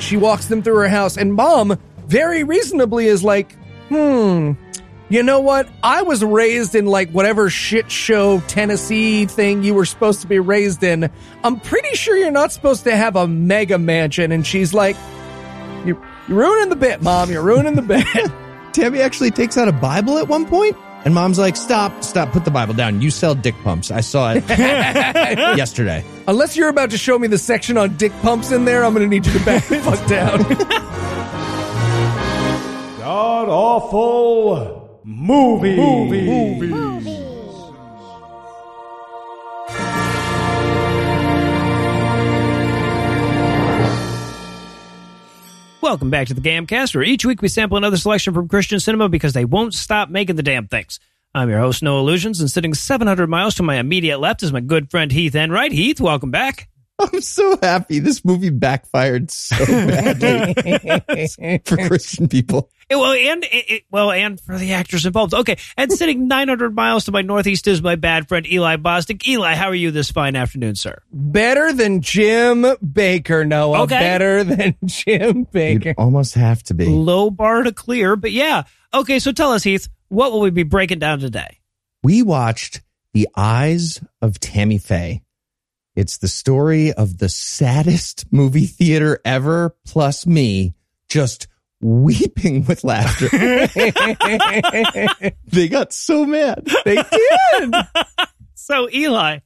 She walks them through her house, and mom, very reasonably, is like, hmm, you know what? I was raised in like whatever shit show Tennessee thing you were supposed to be raised in. I'm pretty sure you're not supposed to have a mega mansion. And she's like, you're, you're ruining the bit, mom. You're ruining the bit. Tammy actually takes out a Bible at one point, and mom's like, "Stop, stop, put the Bible down. You sell dick pumps. I saw it yesterday." Unless you're about to show me the section on dick pumps in there, I'm going to need you to back the fuck down. God awful movie. Movies. Welcome back to the Gamcast, where each week we sample another selection from Christian cinema because they won't stop making the damn things. I'm your host, Noah Lugeons, and sitting 700 miles to my immediate left is my good friend Heath Enwright. Heath, welcome back. I'm so happy this movie backfired so badly for Christian people. It- well, and it, it- well, and for the actors involved. Okay, and sitting 900 miles to my northeast is my bad friend Eli Bosnick. Eli, how are you this fine afternoon, sir? Better than Jim Bakker, Noah. Okay. Better than Jim Bakker. You'd almost have to be. Low bar to clear, but yeah. Okay, so tell us, Heath, what will we be breaking down today? We watched The Eyes of Tammy Faye. It's the story of the saddest movie theater ever, plus me, just weeping with laughter. they got so mad. They did. So, Eli,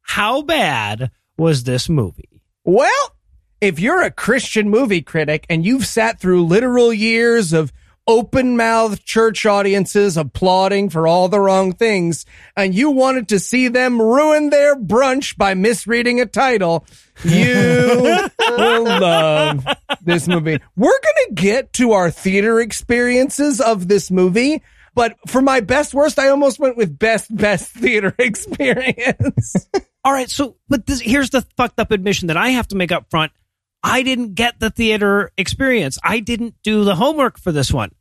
how bad was this movie? Well, if you're a Christian movie critic and you've sat through literal years of open mouthed church audiences applauding for all the wrong things, and you wanted to see them ruin their brunch by misreading a title, you will love this movie. We're going to get to our theater experiences of this movie. But for my best worst, I almost went with best best theater experience. All right, so but this, here's the fucked up admission that I have to make up front. I didn't get the theater experience. I didn't do the homework for this one.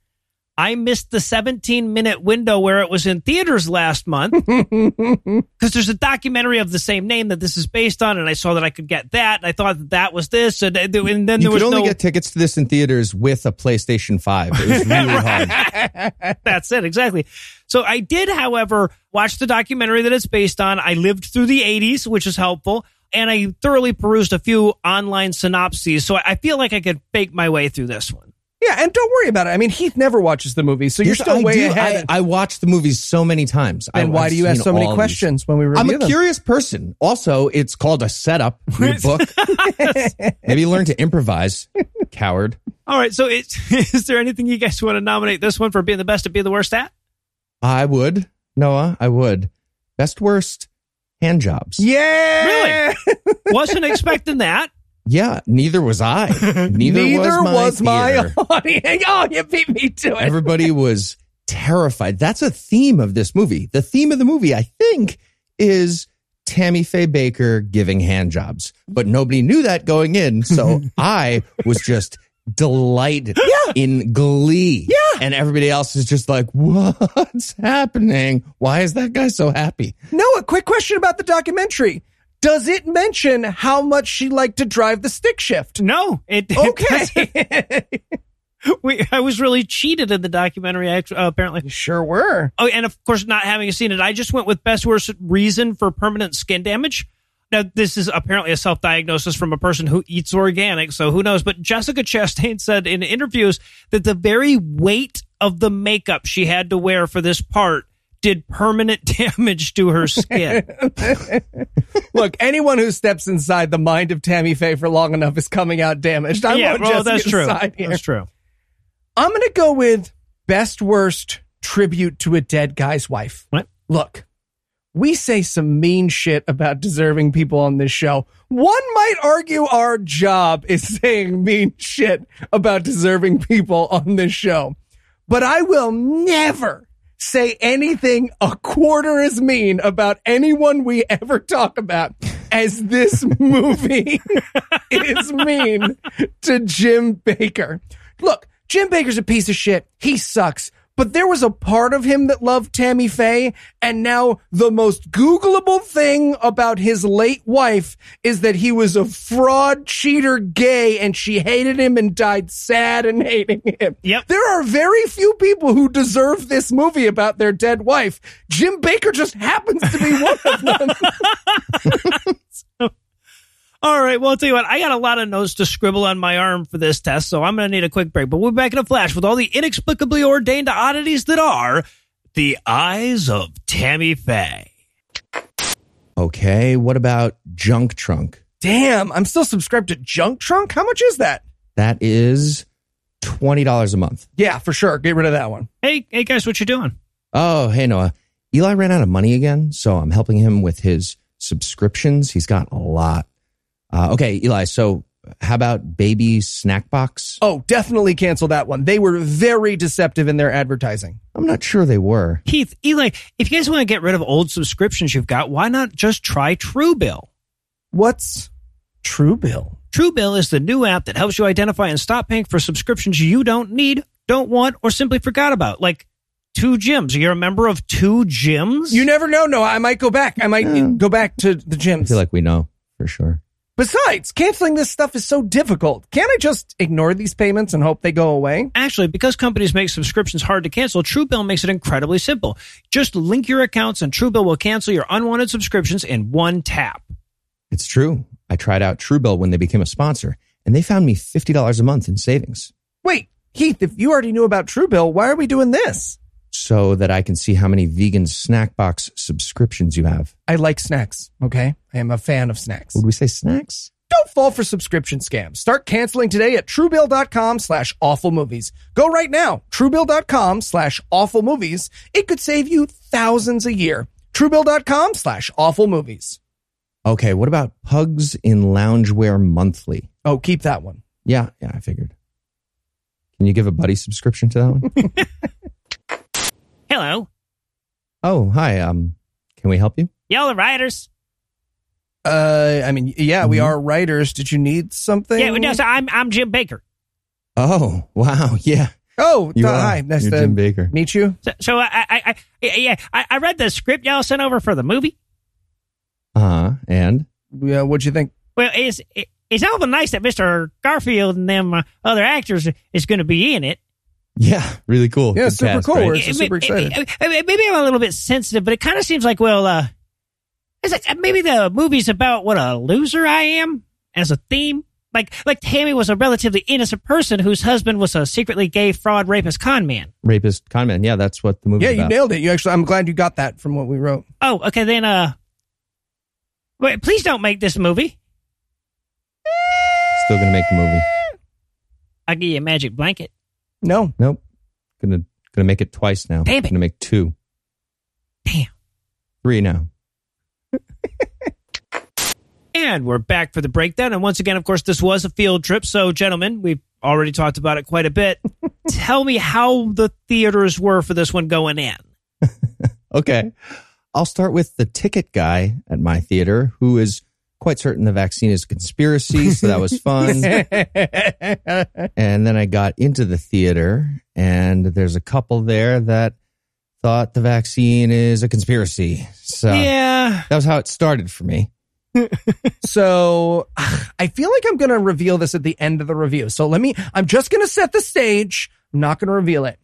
I missed the 17 minute window where it was in theaters last month because there's a documentary of the same name that this is based on, and I saw that I could get that. I thought that, that was this, and, and then there You was could only no. get tickets to this in theaters with a PlayStation 5. It was really hard. That's it, exactly. So I did, however, watch the documentary that it's based on. I lived through the 80s, which is helpful. And I thoroughly perused a few online synopses. So I feel like I could fake my way through this one. Yeah, and don't worry about it. I mean, Heath never watches the movie, so you're Yes, still I way do. ahead. I, I watch the movies so many times. and I, why I've do you ask seen so many all of these. questions when we review I'm a them? curious person. Also, it's called a setup. Read book. Maybe learn to improvise. Coward. All right. So it's, is there anything you guys want to nominate this one for being the best at being the worst at? I would. Noah, I would. Best worst hand jobs. Yeah, Really? Wasn't expecting that. Yeah, neither was I. Neither, Neither was my my audience. Oh, you beat me to it. Everybody was terrified. That's a theme of this movie. The theme of the movie, I think, is Tammy Faye Bakker giving hand jobs. But nobody knew that going in. So I was just delighted in glee. Yeah. And everybody else is just like, what's happening? Why is that guy so happy? Noah, quick question about the documentary. Does it mention how much she liked to drive the stick shift? No, it, it Okay. we, I was really cheated in the documentary, actually, uh, apparently. sure were. Oh, and of course, not having seen it, I just went with best worst reason for permanent skin damage. Now, this is apparently a self diagnosis from a person who eats organic, so who knows? But Jessica Chastain said in interviews that the very weight of the makeup she had to wear for this part did permanent damage to her skin. Look, anyone who steps inside the mind of Tammy Faye for long enough is coming out damaged. I'm yeah, well, that's true. here. That's true. I'm going to go with best worst tribute to a dead guy's wife. What? Look, we say some mean shit about deserving people on this show. One might argue our job is saying mean shit about deserving people on this show. But I will never say anything a quarter as mean about anyone we ever talk about as this movie is mean to Jim Bakker. Look, Jim Bakker's a piece of shit. He sucks. But there was a part of him that loved Tammy Faye. And now the most Googleable thing about his late wife is that he was a fraud, cheater, gay, and she hated him and died sad and hating him. Yep. There are very few people who deserve this movie about their dead wife. Jim Bakker just happens to be one of them. All right. Well, I'll tell you what, I got a lot of notes to scribble on my arm for this test, so I'm going to need a quick break. But we'll be back in a flash with all the inexplicably ordained oddities that are the eyes of Tammy Faye. Okay, what about Junk Trunk? Damn, I'm still subscribed to Junk Trunk. How much is that? That is $20 a month. Yeah, for sure. Get rid of that one. Hey, hey guys, what you doing? Oh, hey, Noah. Eli ran out of money again, so I'm helping him with his subscriptions. He's got a lot. Uh, okay, Eli, so how about Baby Snack Box? Oh, definitely cancel that one. They were very deceptive in their advertising. I'm not sure they were. Keith, Eli, if you guys want to get rid of old subscriptions you've got, why not just try Truebill? What's Truebill? Truebill is the new app that helps you identify and stop paying for subscriptions you don't need, don't want, or simply forgot about, like two gyms. You're a member of two gyms? You never know. No, I might go back. I might Yeah. go back to the gym. I feel like we know for sure. Besides, canceling this stuff is so difficult. Can't I just ignore these payments and hope they go away? Actually, because companies make subscriptions hard to cancel, Truebill makes it incredibly simple. Just link your accounts and Truebill will cancel your unwanted subscriptions in one tap. It's true. I tried out Truebill when they became a sponsor, and they found me $50 a month in savings Wait, Heath, if you already knew about Truebill, why are we doing this? so that I can see how many vegan snack box subscriptions you have. I like snacks, okay? I am a fan of snacks. Would we say snacks? Don't fall for subscription scams. Start canceling today at truebill.com slash awful movies. Go right now. Truebill.com slash awful movies. It could save you thousands a year. Truebill.com slash awful movies. Okay, what about Pugs in Loungewear Monthly? Oh, keep that one. Yeah, yeah, I figured. Can you give a buddy subscription to that one? Hello. oh, hi. Um, can we help you? Y'all are writers. Uh, I mean, yeah, we Mhm. are writers. Did you need something? Yeah, no, so I'm I'm Jim Bakker. Oh, wow. Yeah, Oh, you uh, hi. Nice You're to Jim Bakker. meet you. So, so I, I, I, yeah, I, I read the script y'all sent over for the movie. Uh huh. And Yeah, what'd you think? Well, it's it, it's awful nice that Mister Garfield and them uh, other actors is going to be in it. yeah, really cool. Yeah, Good super cast, cool. right? We're super excited. Maybe I'm a little bit sensitive, but it kind of seems like well, uh, it's like maybe the movie's about what a loser I am as a theme. Like like Tammy was a relatively innocent person whose husband was a secretly gay fraud rapist con man. Rapist conman. Yeah, that's what the movie. Yeah, you about. nailed it. You actually, I'm glad you got that from what we wrote. Oh, okay then. Uh, wait, please don't make this movie. Still gonna make the movie. I'll give you a magic blanket. No. Nope. Gonna gonna make it twice now. Damn it. Gonna make two. Damn. Three now. And we're back for the breakdown. And once again, of course, this was a field trip. So, gentlemen, we've already talked about it quite a bit. Tell me how the theaters were for this one going in. Okay. I'll start with the ticket guy at my theater who is quite certain the vaccine is a conspiracy. So that was fun. and then I got into the theater and there's a couple there that thought the vaccine is a conspiracy. So Yeah. that was how it started for me. So I feel like I'm going to reveal this at the end of the review. So let me, I'm just going to set the stage. I'm not going to reveal it.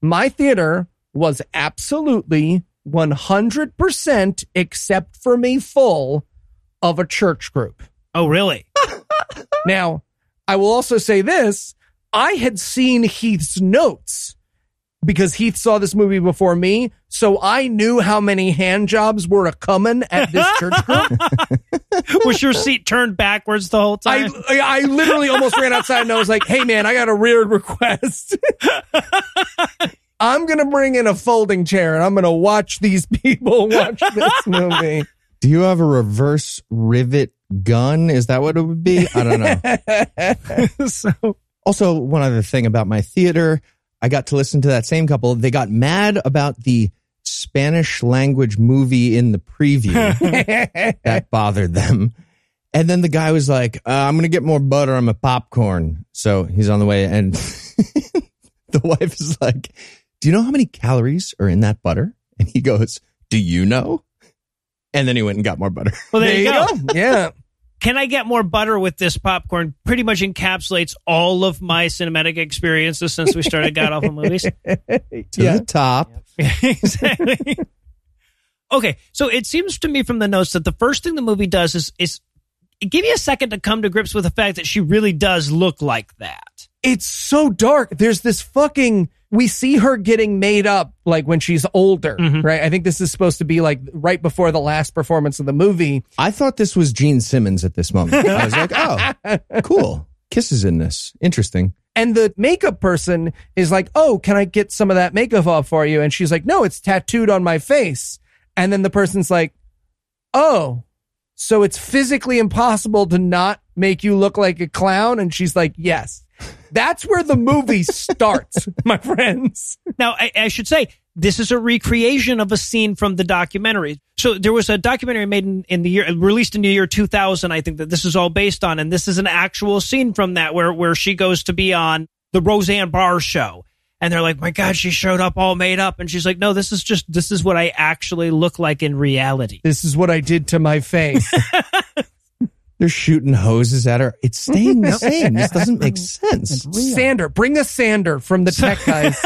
My theater was absolutely 100% except for me full of a church group. Oh, really? Now, I will also say this. I had seen Heath's notes because Heath saw this movie before me. So I knew how many hand jobs were a coming at this church group. Was your seat turned backwards the whole time? I I literally almost ran outside and I was like, "Hey man, I got a weird request. I'm gonna bring in a folding chair and I'm gonna watch these people watch this movie." Do you have a reverse rivet gun? Is that what it would be? I don't know. so Also, one other thing about my theater, I got to listen to that same couple. They got mad about the Spanish language movie in the preview. that bothered them. And then the guy was like, uh, I'm going to get more butter on my popcorn. So he's on the way. And the wife is like, Do you know how many calories are in that butter? And he goes, Do you know? And then he went and got more butter. Well, there, you go. Yeah. Can I get more butter with this popcorn? Pretty much encapsulates all of my cinematic experiences since we started God Awful Movies. To Yeah. the top. exactly. okay, so it seems to me from the notes that the first thing the movie does is is give you a second to come to grips with the fact that she really does look like that. It's so dark. There's this fucking. We see her getting made up like when she's older, Mhm. right? I think this is supposed to be like right before the last performance of the movie. I thought this was Gene Simmons at this moment. I was like, oh, cool. Kisses in this. Interesting. And the makeup person is like, Oh, can I get some of that makeup off for you? And she's like, No, it's tattooed on my face. And then the person's like, Oh, so it's physically impossible to not make you look like a clown? And she's like, Yes. That's where the movie starts, my friends. Now, I, I should say this is a recreation of a scene from the documentary. So there was a documentary made in, in the year released in the year 2000. I think that this is all based on, and this is an actual scene from that where where she goes to be on the Roseanne Barr show. And they're like, my God, she showed up all made up. And she's like, no, this is just, this is what I actually look like in reality. This is what I did to my face. They're shooting hoses at her. It's staying the same. This doesn't make sense. Sander, bring a sander from the tech guys.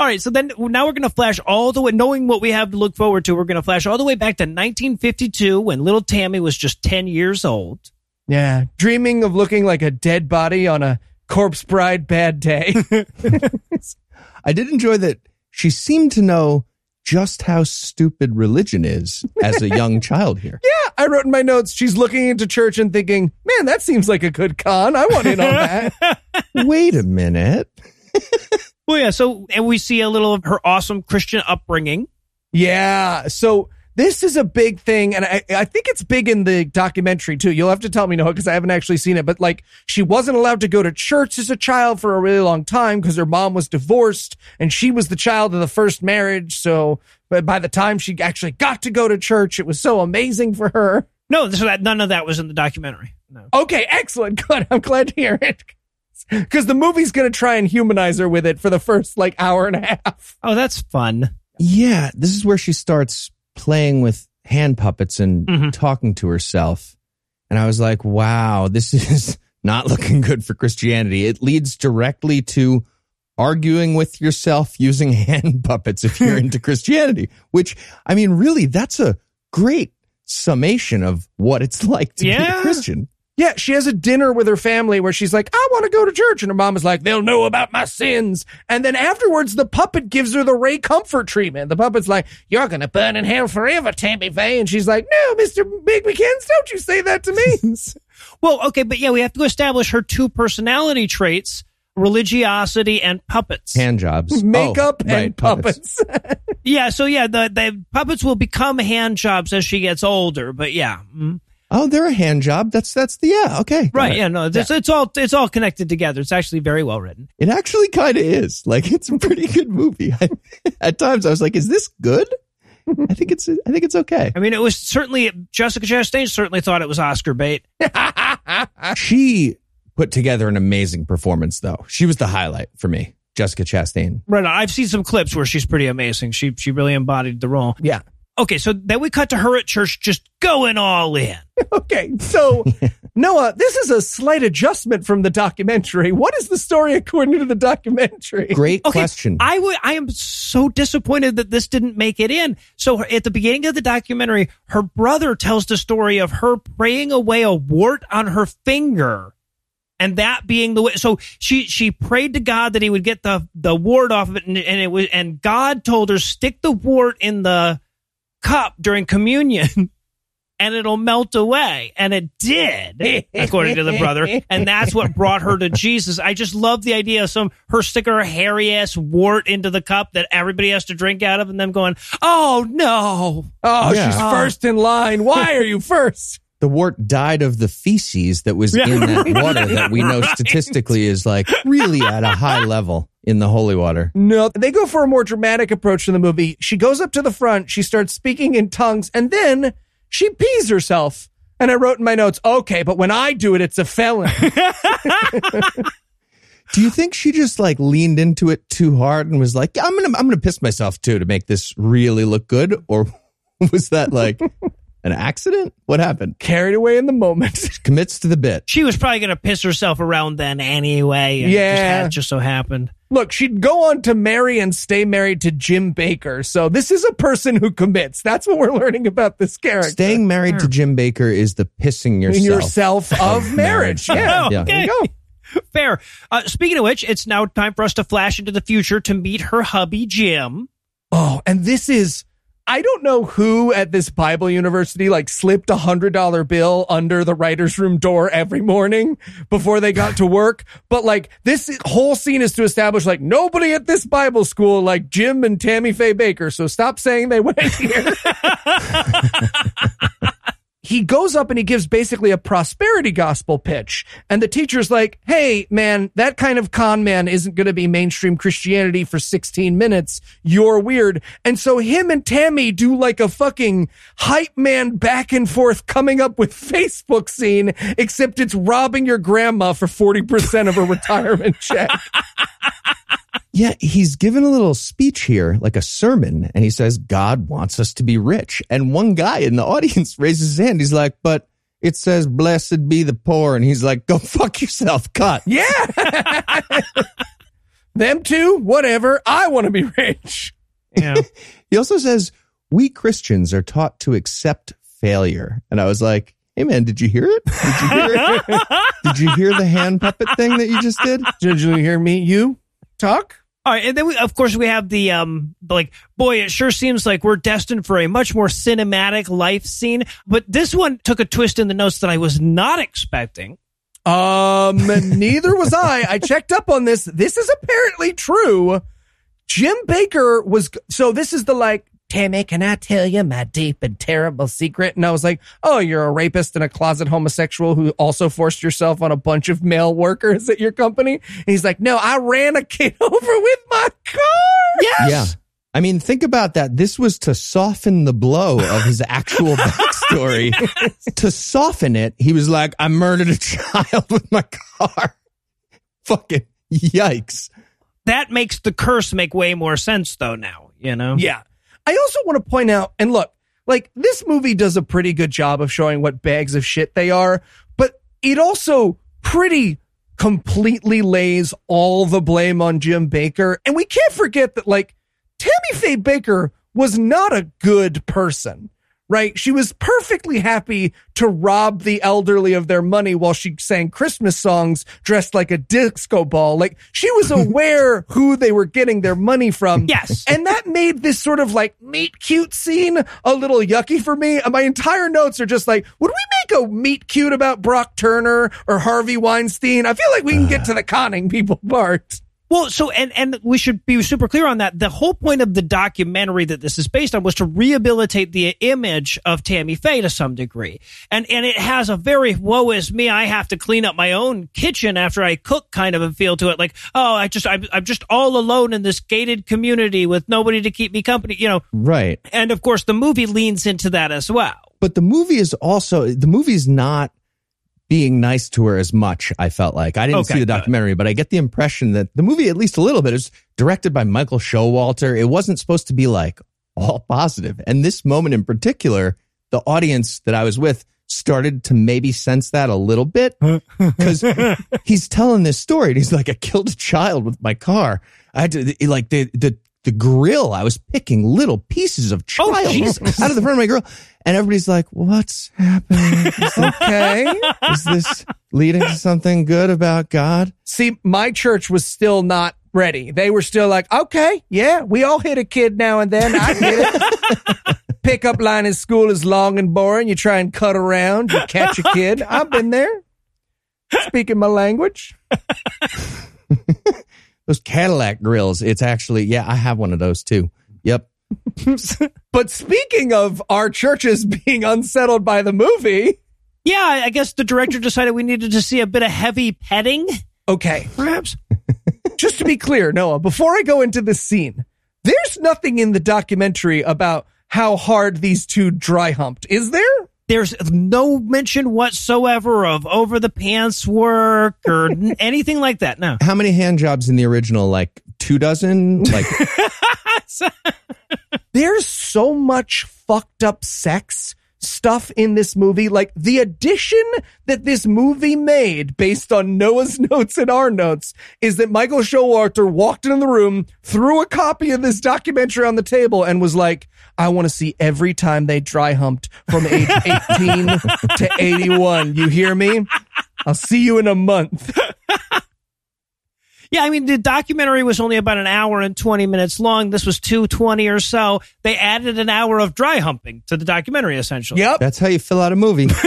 All right, so then now we're going to flash all the way, knowing what we have to look forward to, we're going to flash all the way back to 1952 when little Tammy was just 10 years old. yeah. Dreaming of looking like a dead body on a corpse bride bad day. I did enjoy that she seemed to know just how stupid religion is as a young child here. Yeah, I wrote in my notes, she's looking into church and thinking, man, that seems like a good con. I want in on that. Wait a minute. Well, yeah, so, and we see a little of her awesome Christian upbringing. yeah. So this is a big thing. And I, I think it's big in the documentary too. You'll have to tell me, no because I haven't actually seen it. But like, she wasn't allowed to go to church as a child for a really long time because her mom was divorced and she was the child of the first marriage. So but by the time she actually got to go to church, it was so amazing for her. No, so that, none of that was in the documentary. No. Okay, excellent. Good. I'm glad to hear it. Because the movie's going to try and humanize her with it for the first like hour and a half. Oh, that's fun. Yeah, this is where she starts playing with hand puppets and Mhm. talking to herself. And I was like, wow, this is not looking good for Christianity. It leads directly to arguing with yourself using hand puppets if you're into Christianity, which, I mean, really, that's a great summation of what it's like to be a Christian. Yeah, she has a dinner with her family where she's like, I want to go to church. And her mom is like, they'll know about my sins. And then afterwards, the puppet gives her the Ray Comfort treatment. The puppet's like, you're going to burn in hell forever, Tammy Faye. And she's like, no, Mr. Big McKins, don't you say that to me. Well, okay, but yeah, we have to establish her two personality traits religiosity and puppets. Hand jobs. Makeup Oh, right, and puppets. yeah, so yeah, the, the puppets will become hand jobs as she gets older, but yeah. mm. Oh, they're a hand job. That's, that's the, yeah, okay. got Right, it. yeah, no, it's, it's all it's all connected together. It's actually very well written. It actually kind of is. Like it's a pretty good movie. I, at times I was like, is this good? I think it's I think it's okay. I mean, it was certainly Jessica Chastain certainly thought it was Oscar bait. She put together an amazing performance though. She was the highlight for me. Jessica Chastain. Right, I've seen some clips where she's pretty amazing. She she really embodied the role. yeah. Okay, so then we cut to her at church just going all in. Okay. So, Noah, this is a slight adjustment from the documentary. What is the story according to the documentary? Great Okay, question. I would. I am so disappointed that this didn't make it in. So at the beginning of the documentary, her brother tells the story of her praying away a wart on her finger, and that being the way. So she she prayed to God that He would get the the wart off of it, and, and it was and God told her stick the wart in the cup during communion. And it'll melt away. And it did, according to the brother. And that's what brought her to Jesus. I just love the idea of some her stick her hairy ass wart into the cup that everybody has to drink out of and them going, Oh no. Oh, Yeah. she's first in line. Why are you first? The wart died of the feces that was in that water that we know statistically is like really at a high level in the holy water. No, they go for a more dramatic approach in the movie. She goes up to the front, she starts speaking in tongues, and then she pees herself. And I wrote in my notes, okay, but when I do it, it's a felony. Do you think she just like leaned into it too hard and was like, I'm gonna I'm gonna piss myself too to make this really look good? Or was that like an accident? What happened? Carried away in the moment. Commits to the bit. She was probably going to piss herself around then anyway. and It just, Yeah. had- just so happened. Look, she'd go on to marry and stay married to Jim Bakker. So this is a person who commits. That's what we're learning about this character. Staying married to Jim Bakker is the pissing in yourself. yourself of marriage. Yeah. Oh, Yeah. There you okay. go. Fair. Uh, speaking of which, it's now time for us to flash into the future to meet her hubby, Jim. Oh, and this is I don't know who at this Bible university like slipped a hundred dollar bill under the writer's room door every morning before they got to work. But like this whole scene is to establish like nobody at this Bible school like Jim and Tammy Faye Bakker. So stop saying they went here. he goes up and he gives basically a prosperity gospel pitch. And the teacher's like, Hey, man, that kind of con man isn't going to be mainstream Christianity for 16 minutes. You're weird. And so him and Tammy do like a fucking hype man back and forth coming up with Facebook scene, except it's robbing your grandma for 40% of a retirement check. Yeah, he's given a little speech here, like a sermon, and he says, God wants us to be rich. And one guy in the audience raises his hand. He's like, but it says, blessed be the poor. And he's like, go fuck yourself, cut. Yeah. Them two, whatever. I want to be rich. Yeah. He also says, we Christians are taught to accept failure. And I was like, hey man, did you hear it? Did you hear it? did you hear the hand puppet thing that you just did? Did you hear me? You talk? All right, and then we, of course, we have the um, like, boy, it sure seems like we're destined for a much more cinematic life scene. But this one took a twist in the notes that I was not expecting. Um, neither was I. I checked up on this. This is apparently true. Jim Bakker was, so this is the like, Tammy, can I tell you my deep and terrible secret? And I was like, oh, you're a rapist and a closet homosexual who also forced yourself on a bunch of male workers at your company. And he's like, no, I ran a kid over with my car. Yes. Yeah. I mean, think about that. This was to soften the blow of his actual backstory. to soften it, he was like, I murdered a child with my car. Fucking yikes. That makes the curse make way more sense, though. Now, you know. Yeah. I also want to point out, and look, like this movie does a pretty good job of showing what bags of shit they are, but it also pretty completely lays all the blame on Jim Bakker. And we can't forget that, like, Tammy Faye Bakker was not a good person. Right? She was perfectly happy to rob the elderly of their money while she sang Christmas songs dressed like a disco ball. Like she was aware who they were getting their money from. Yes. And that made this sort of like meet cute scene a little yucky for me. And my entire notes are just like, would we make a meet cute about Brock Turner or Harvey Weinstein? I feel like we can get uh. to the conning people part. Well, so and and we should be super clear on that. The whole point of the documentary that this is based on was to rehabilitate the image of Tammy Faye to some degree, and and it has a very woe is me. I have to clean up my own kitchen after I cook kind of a feel to it. Like oh, I just I'm, I'm just all alone in this gated community with nobody to keep me company. You know, Right. and of course the movie leans into that as well. But the movie is also, the movie's not being nice to her as much, I felt like. I didn't Okay, see the documentary, but I get the impression that the movie, at least a little bit, is directed by Michael Showalter. It wasn't supposed to be like all positive. And this moment in particular, the audience that I was with started to maybe sense that a little bit because he's telling this story and he's like, I killed a child with my car. I had to, like, the, the, the grill, I was picking little pieces of Oh, child Jesus. out of the front of my grill. And everybody's like, what's happening? Is, Okay. is this leading to something good about God? See, my church was still not ready. They were still like, okay, yeah, we all hit a kid now and then. I get it. Pickup line in school is long and boring. You try and cut around, you catch a kid. I've been there. Speaking my language. Those Cadillac grills, it's actually, yeah, I have one of those too. Yep. But speaking of our churches being unsettled by the movie, Yeah, I guess the director decided we needed to see a bit of heavy petting, okay, perhaps. just to be clear, Noah, before I go into this scene, there's nothing in the documentary about how hard these two dry humped, is there? There's no mention whatsoever of over the pants work or anything like that. No. How many hand jobs in the original? Like two dozen? Like There's so much fucked up sex stuff in this movie. Like the addition that this movie made based on Noah's notes and our notes is that Michael Showalter walked into the room, threw a copy of this documentary on the table and was like, I want to see every time they dry humped from age 18 to 81. You hear me? I'll see you in a month. Yeah, I mean the documentary was only about an hour and twenty minutes long. This was two twenty or so. They added an hour of dry humping to the documentary, essentially. Yep. that's how you fill out a movie.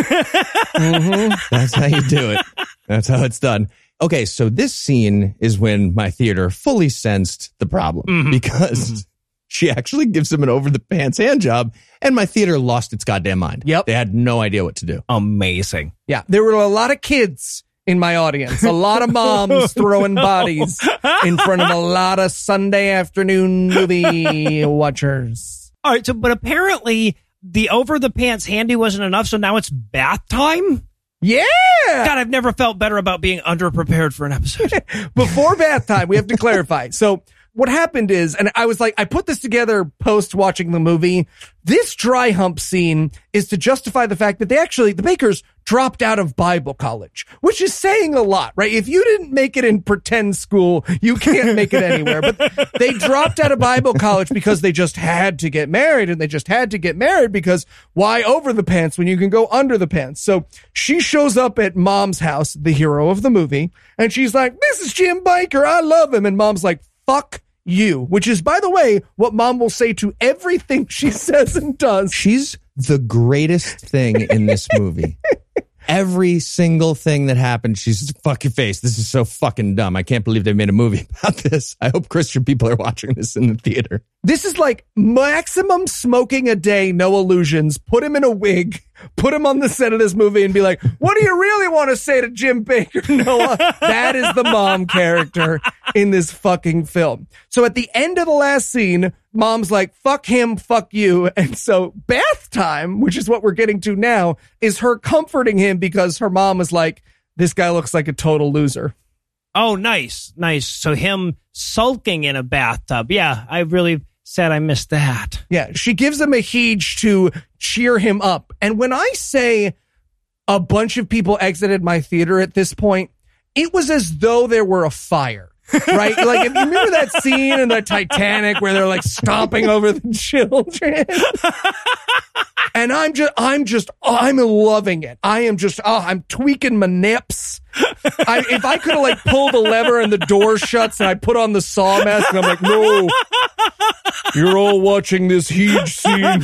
Mm-hmm. That's how you do it. That's how it's done. Okay, so this scene is when my theater fully sensed the problem mm-hmm. because mm-hmm. she actually gives him an over the pants hand job, and my theater lost its goddamn mind. Yep. They had no idea what to do. Amazing. Yeah, there were a lot of kids in my audience, a lot of moms throwing bodies in front of a lot of Sunday afternoon movie watchers. All right, so but apparently the over the pants handy wasn't enough, so now it's bath time. Yeah. God, I've never felt better about being underprepared for an episode. Before bath time, we have to clarify. So what happened is, and I was like, I put this together post watching the movie. This dry hump scene is to justify the fact that they actually, the Bakkers dropped out of Bible college, which is saying a lot, right? If you didn't make it in pretend school, you can't make it anywhere. But they dropped out of Bible college because they just had to get married and they just had to get married because why over the pants when you can go under the pants? So she shows up at mom's house, the hero of the movie, and she's like, this is Jim Biker. I love him. And mom's like, fuck you, which is, by the way, what mom will say to everything she says and does. She's the greatest thing in this movie. Every single thing that happened, she's just, fuck your face. This is so fucking dumb. I can't believe they made a movie about this. I hope Christian people are watching this in the theater. This is like maximum smoking a day, Noah Lugeons. Put him in a wig, put him on the set of this movie and be like, what do you really want to say to Jim Bakker, Noah? that is the mom character in this fucking film. So at the end of the last scene, mom's like, fuck him, fuck you. And so bath time, which is what we're getting to now, is her comforting him because her mom is like, this guy looks like a total loser. oh, nice, nice. So him sulking in a bathtub. Yeah, I really said I missed that. Yeah, she gives him a heej to cheer him up. And when I say a bunch of people exited my theater at this point, it was as though there were a fire. Right? Like, if you remember that scene in the Titanic where they're like stomping over the children? and I'm just, I'm just, I'm loving it. I am just, oh, I'm tweaking my nips. I, if I could have like pulled the lever and the door shuts and I put on the saw mask and I'm like, no, you're all watching this huge scene.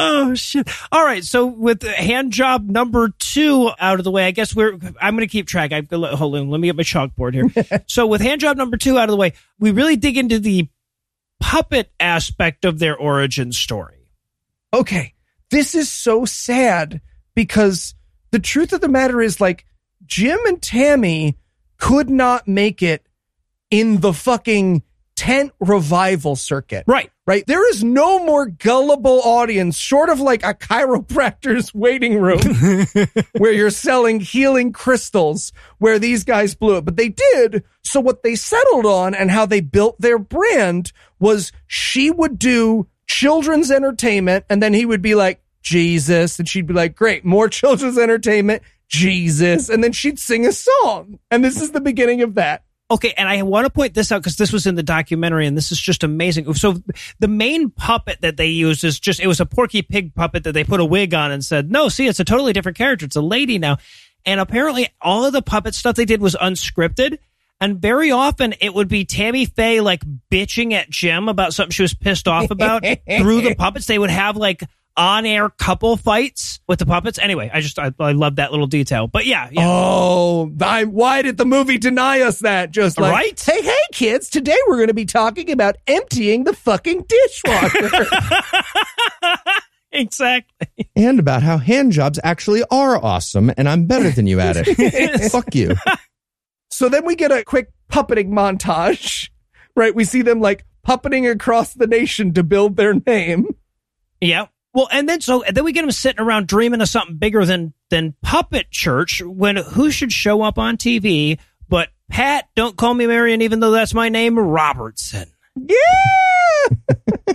Oh shit! All right, so with hand job number two out of the way, I guess we're. I'm going to keep track. I've hold on. Let me get my chalkboard here. so with hand job number two out of the way, we really dig into the puppet aspect of their origin story. okay, this is so sad because the truth of the matter is like Jim and Tammy could not make it in the fucking tent revival circuit. Right. Right. There is no more gullible audience short of like a chiropractor's waiting room where you're selling healing crystals where these guys blew it. But they did. So what they settled on and how they built their brand was she would do children's entertainment and then he would be like, Jesus. And she'd be like, great, more children's entertainment, Jesus. And then she'd sing a song. And this is the beginning of that. Okay, and I want to point this out because this was in the documentary, and this is just amazing. So the main puppet that they used is just it was a Porky Pig puppet that they put a wig on and said, "No, see, it's a totally different character. It's a lady now." And apparently, all of the puppet stuff they did was unscripted. And very often it would be Tammy Faye like bitching at Jim about something she was pissed off about through the puppets. They would have like on air couple fights with the puppets. Anyway, I just, I, I love that little detail. But yeah, yeah. Oh, I, why did the movie deny us that? Just like, Right? hey, hey, kids, today we're going to be talking about emptying the fucking dishwasher. exactly. And about how hand jobs actually are awesome and I'm better than you at it. Fuck you. so then we get a quick puppeting montage, right? We see them like puppeting across the nation to build their name. Yeah. Well, and then so and then we get him sitting around dreaming of something bigger than than puppet church. When who should show up on TV but Pat? Don't call me Marion, even though that's my name, Robertson. Yeah.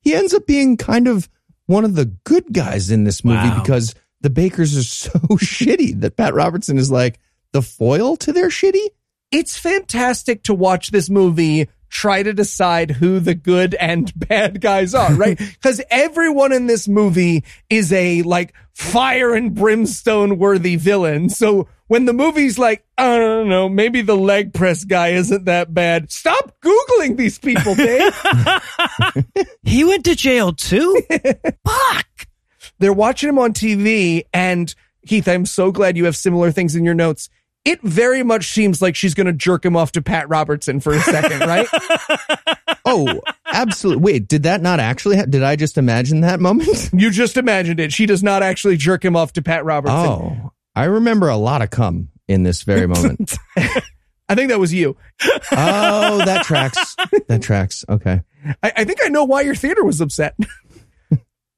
he ends up being kind of one of the good guys in this movie Wow. because the Bakkers are so shitty that Pat Robertson is like the foil to their shitty. It's fantastic to watch this movie try to decide who the good and bad guys are, right? Because everyone in this movie is a like fire and brimstone worthy villain. So when the movie's like, I don't know, maybe the leg press guy isn't that bad. Stop Googling these people, Dave. He went to jail too. Fuck. They're watching him on TV and Heath, I'm so glad you have similar things in your notes. It very much seems like she's going to jerk him off to Pat Robertson for a second, right? Oh, absolutely. Wait, did that not actually? Ha- did I just imagine that moment? You just imagined it. She does not actually jerk him off to Pat Robertson. Oh, I remember a lot of cum in this very moment. I think that was you. oh, that tracks. That tracks. Okay. I, I think I know why your theater was upset.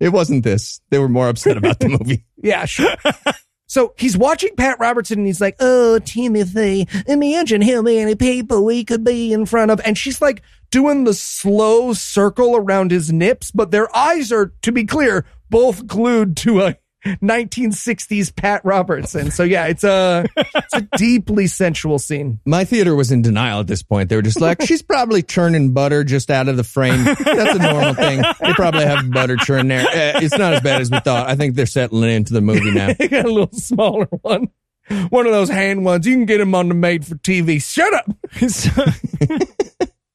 It wasn't this. They were more upset about the movie. yeah, sure. So he's watching Pat Robertson and he's like, Oh, Timothy, imagine how many people we could be in front of. And she's like doing the slow circle around his nips, but their eyes are, to be clear, both glued to a 1960s Pat Robertson. So yeah, it's a, it's a deeply sensual scene. My theater was in denial at this point. They were just like, she's probably churning butter just out of the frame. That's a normal thing. They probably have butter churn there. Eh, It's not as bad as we thought. I think they're settling into the movie now. They got a little smaller one. One of those hand ones. You can get them on the made for TV. Shut up.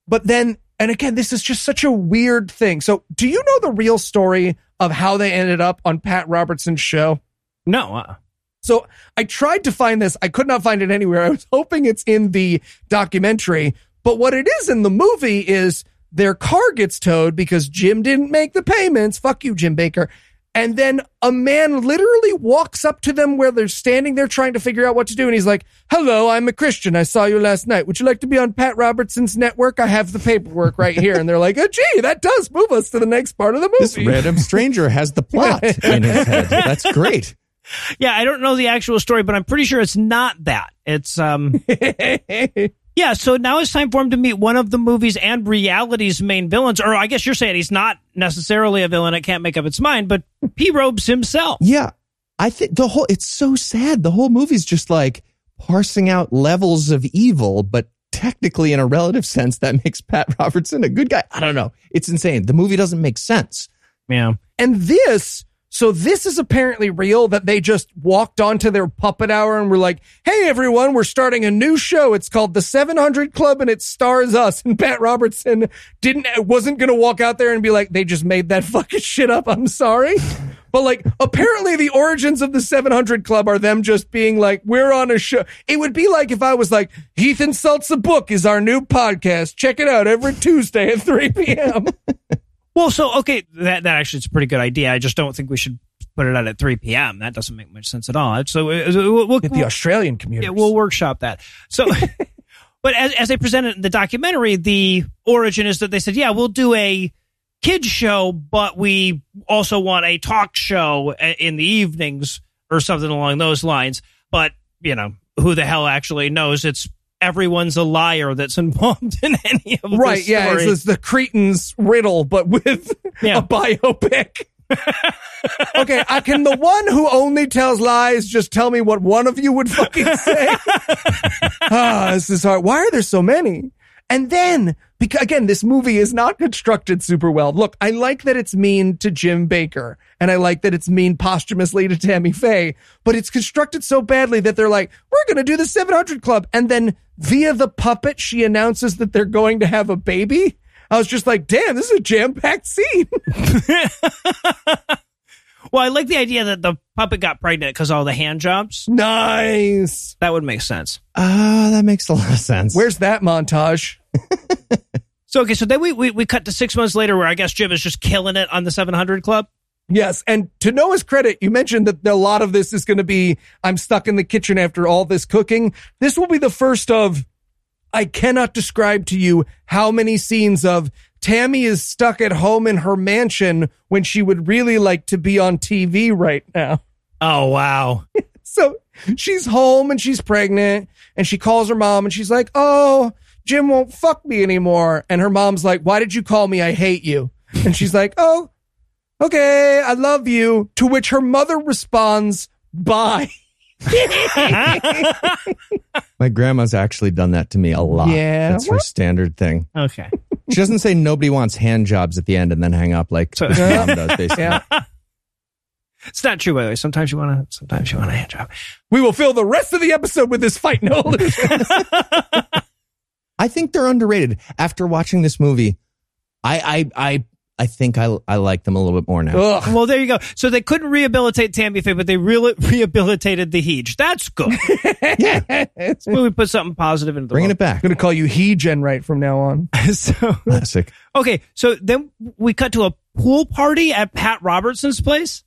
but then, and again, this is just such a weird thing. So, do you know the real story of how they ended up on Pat Robertson's show? No. Uh, So I tried to find this. I could not find it anywhere. I was hoping it's in the documentary, but what it is in the movie is their car gets towed because Jim didn't make the payments. Fuck you, Jim Bakker. And then a man literally walks up to them where they're standing there trying to figure out what to do. And he's like, Hello, I'm a Christian. I saw you last night. Would you like to be on Pat Robertson's network? I have the paperwork right here. And they're like, oh, gee, that does move us to the next part of the movie. This random stranger has the plot in his head. That's great. yeah, I don't know the actual story, but I'm pretty sure it's not that. It's um Yeah, so now it's time for him to meet one of the movie's and reality's main villains. Or I guess you're saying he's not necessarily a villain. It can't make up its mind, but P. Robes himself. Yeah. I think the whole, it's so sad. The whole movie's just like parsing out levels of evil, but technically in a relative sense, that makes Pat Robertson a good guy. I don't know. It's insane. The movie doesn't make sense. Yeah. And this, so this is apparently real that they just walked onto their puppet hour and were like, Hey everyone, we're starting a new show. It's called the 700 Club and it stars us. And Pat Robertson didn't, wasn't going to walk out there and be like, they just made that fucking shit up. I'm sorry. But like, apparently the origins of the 700 Club are them just being like, we're on a show. It would be like if I was like, Heath Insults a Book is our new podcast. Check it out every Tuesday at 3 p.m. Well, so okay, that that actually is a pretty good idea. I just don't think we should put it out at 3 p.m. That doesn't make much sense at all. So uh, we'll, we'll, the Australian community. yeah, we'll workshop that. So, but as, as they presented in the documentary, the origin is that they said, yeah, we'll do a kids show, but we also want a talk show in the evenings or something along those lines. But, you know, who the hell actually knows? It's everyone's a liar that's involved in any of Right, this yeah, story. it's, it's the Cretans riddle, but with Yeah. a biopic. okay, I can the one who only tells lies just tell me what one of you would fucking say? ah, this is hard. Why are there so many? And then, because again, this movie is not constructed super well. Look, I like that it's mean to Jim Bakker, and I like that it's mean posthumously to Tammy Faye, but it's constructed so badly that they're like, we're going to do the 700 Club. And then via the puppet, she announces that they're going to have a baby. I was just like, damn, this is a jam packed scene. well, I like the idea that the puppet got pregnant because all the hand jobs. nice. That would make sense. Ah, that makes a lot of sense. Where's that montage? So, okay, so then we, we, we cut to six months later where I guess Jim is just killing it on the 700 Club. Yes, and to Noah's credit, you mentioned that a lot of this is going to be I'm stuck in the kitchen after all this cooking. This will be the first of I cannot describe to you how many scenes of Tammy is stuck at home in her mansion when she would really like to be on TV right now. Oh wow. So she's home and she's pregnant and she calls her mom and she's like, Oh, Jim won't fuck me anymore. And her mom's like, Why did you call me? I hate you. And she's like, Oh, okay, I love you. To which her mother responds, Bye. My grandma's actually done that to me a lot. Yeah, That's her standard thing. Okay. She doesn't say nobody wants hand jobs at the end and then hang up like So- mom does, basically. Yeah. It's not true, by the way. Sometimes you want to. Sometimes you want a hand job. We will fill the rest of the episode with this fight, Noah Lugeons. I think they're underrated. After watching this movie, I I I I think I I like them a little bit more now. Ugh. Well, there you go. So they couldn't rehabilitate Tammy Faye, but they re- rehabilitated the Heege. That's good. Yeah, This movie put something positive into the bringing world. it back. I'm going to call you he gen right from now on. so Classic. okay, so then we cut to a pool party at Pat Robertson's place.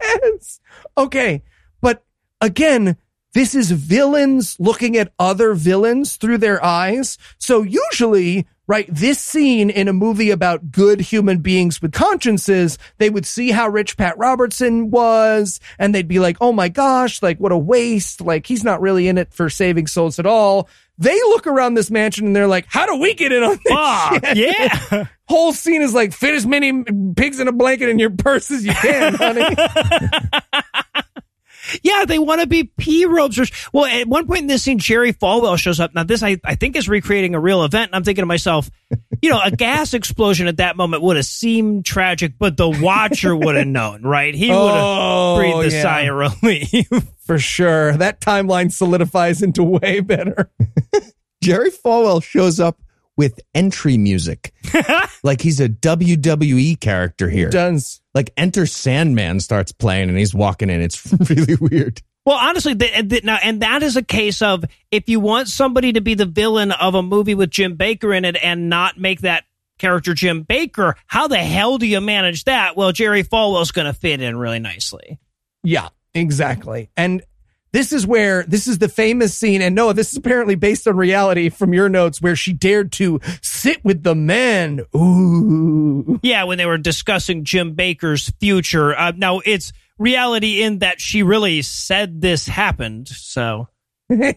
yes. Okay. But again, this is villains looking at other villains through their eyes. So usually, right, this scene in a movie about good human beings with consciences, they would see how rich Pat Robertson was and they'd be like, oh my gosh, like what a waste. Like he's not really in it for saving souls at all. They look around this mansion and they're like, how do we get in on this? Shit? yeah. Whole scene is like, fit as many pigs in a blanket in your purse as you can, honey. Yeah, they want to be P ropes. Well, at one point in this scene, Jerry Falwell shows up. Now, this I, I think is recreating a real event. And I'm thinking to myself, you know, a gas explosion at that moment would have seemed tragic, but the watcher would have known, right? He would have Oh, breathed a yeah. sigh of relief. For sure. That timeline solidifies into way better. Jerry Falwell shows up with entry music, like he's a WWE character here. Does. Like Enter Sandman starts playing and he's walking in. It's really weird. Well, honestly, th- th- now, and that is a case of if you want somebody to be the villain of a movie with Jim Bakker in it and not make that character Jim Bakker, how the hell do you manage that? Well, Jerry Falwell's going to fit in really nicely. Yeah, exactly. And this is where this is the famous scene. And Noah, this is apparently based on reality from your notes where she dared to sit with the men. Ooh. Yeah, when they were discussing Jim Bakker's future. Uh, now, it's reality in that she really said this happened. So, this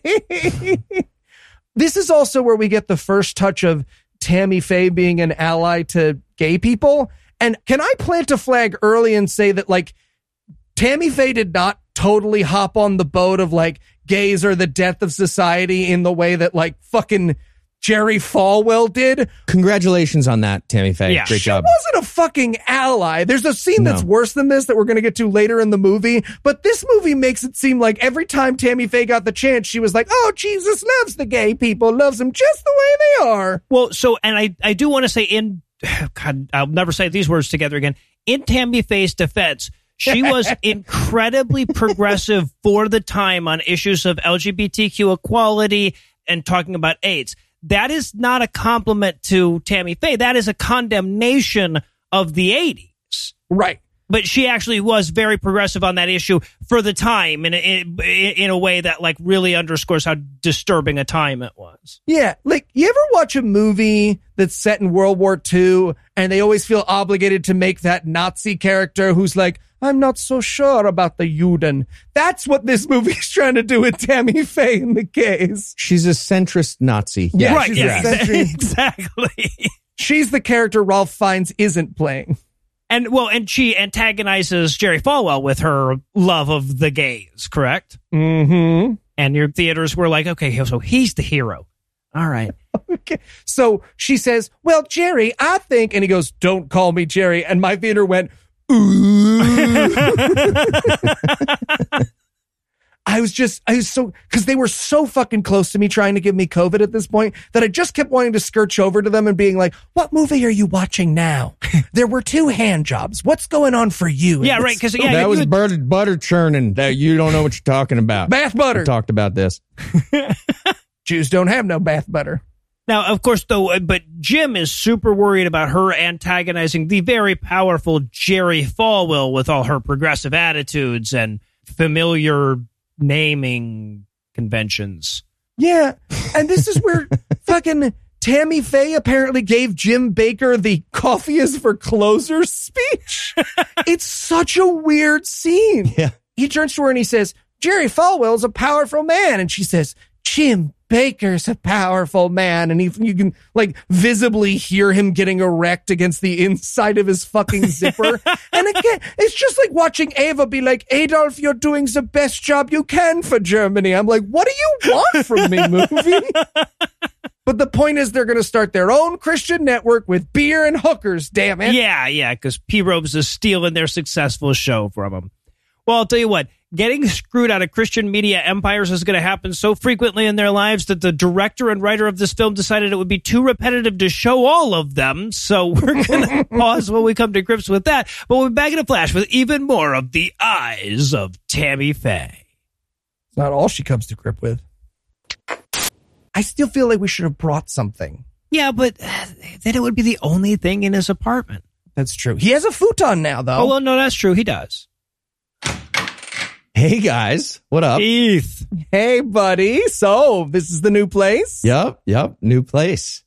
is also where we get the first touch of Tammy Faye being an ally to gay people. And can I plant a flag early and say that like Tammy Faye did not totally hop on the boat of like gays are the death of society in the way that like fucking Jerry Falwell did. Congratulations on that, Tammy Faye. Yeah. Great She job. wasn't a fucking ally. There's a scene that's worse than this that we're going to get to later in the movie. But this movie makes it seem like every time Tammy Faye got the chance, she was like, oh, Jesus loves the gay people, loves them just the way they are. well, so, and I, I do want to say in, God, I'll never say these words together again. In Tammy Faye's defense, she was incredibly progressive for the time on issues of LGBTQ equality and talking about AIDS. That is not a compliment to Tammy Faye. That is a condemnation of the 80s. Right. but she actually was very progressive on that issue for the time in a, in, in a way that like really underscores how disturbing a time it was. Yeah. Like, you ever watch a movie that's set in World War II and they always feel obligated to make that Nazi character who's like, I'm not so sure about the Juden. That's what this movie's trying to do with Tammy Faye and the gays. She's a centrist Nazi. Yeah, right, she's yeah, a century- exactly. She's the character Ralph Fiennes isn't playing. And well, and she antagonizes Jerry Falwell with her love of the gays, correct? Mm-hmm. And your theaters were like, okay, so he's the hero. All right. Okay. So she says, Well, Jerry, I think, and he goes, Don't call me Jerry. And my theater went, Ooh. I was just, I was so, because they were so fucking close to me trying to give me COVID at this point that I just kept wanting to scurch over to them and being like, What movie are you watching now? there were two hand jobs. What's going on for you? Yeah, right. Because yeah, that you was would- butter, butter churning. That you don't know what you're talking about. Bath We butter. talked about this. Jews don't have no bath butter. Now, of course, though, uh, but Jim is super worried about her antagonizing the very powerful Jerry Falwell with all her progressive attitudes and familiar naming conventions. Yeah. And this is where fucking Tammy Faye apparently gave Jim Bakker the coffee is for closers speech. it's such a weird scene. Yeah. He turns to her and he says, Jerry Falwell is a powerful man. And she says, Jim Bakker's a powerful man. And he, you can like visibly hear him getting erect against the inside of his fucking zipper. and again, it's just like watching Ava be like, Adolf, you're doing the best job you can for Germany. I'm like, what do you want from me, movie? But the point is, they're going to start their own Christian network with beer and hookers. Damn it! Yeah, yeah, because P Robes is stealing their successful show from them. Well, I'll tell you what, getting screwed out of Christian media empires is going to happen so frequently in their lives that the director and writer of this film decided it would be too repetitive to show all of them. So we're going to pause when we come to grips with that. But we'll be back in a flash with even more of the eyes of Tammy Faye. It's not all she comes to grip with. I still feel like we should have brought something. Yeah, but uh, then it would be the only thing in his apartment. That's true. He has a futon now, though. Oh, well, no, that's true. He does. Hey guys, what up? Heath. Hey, buddy. So, this is the new place? Yep, yep, new place.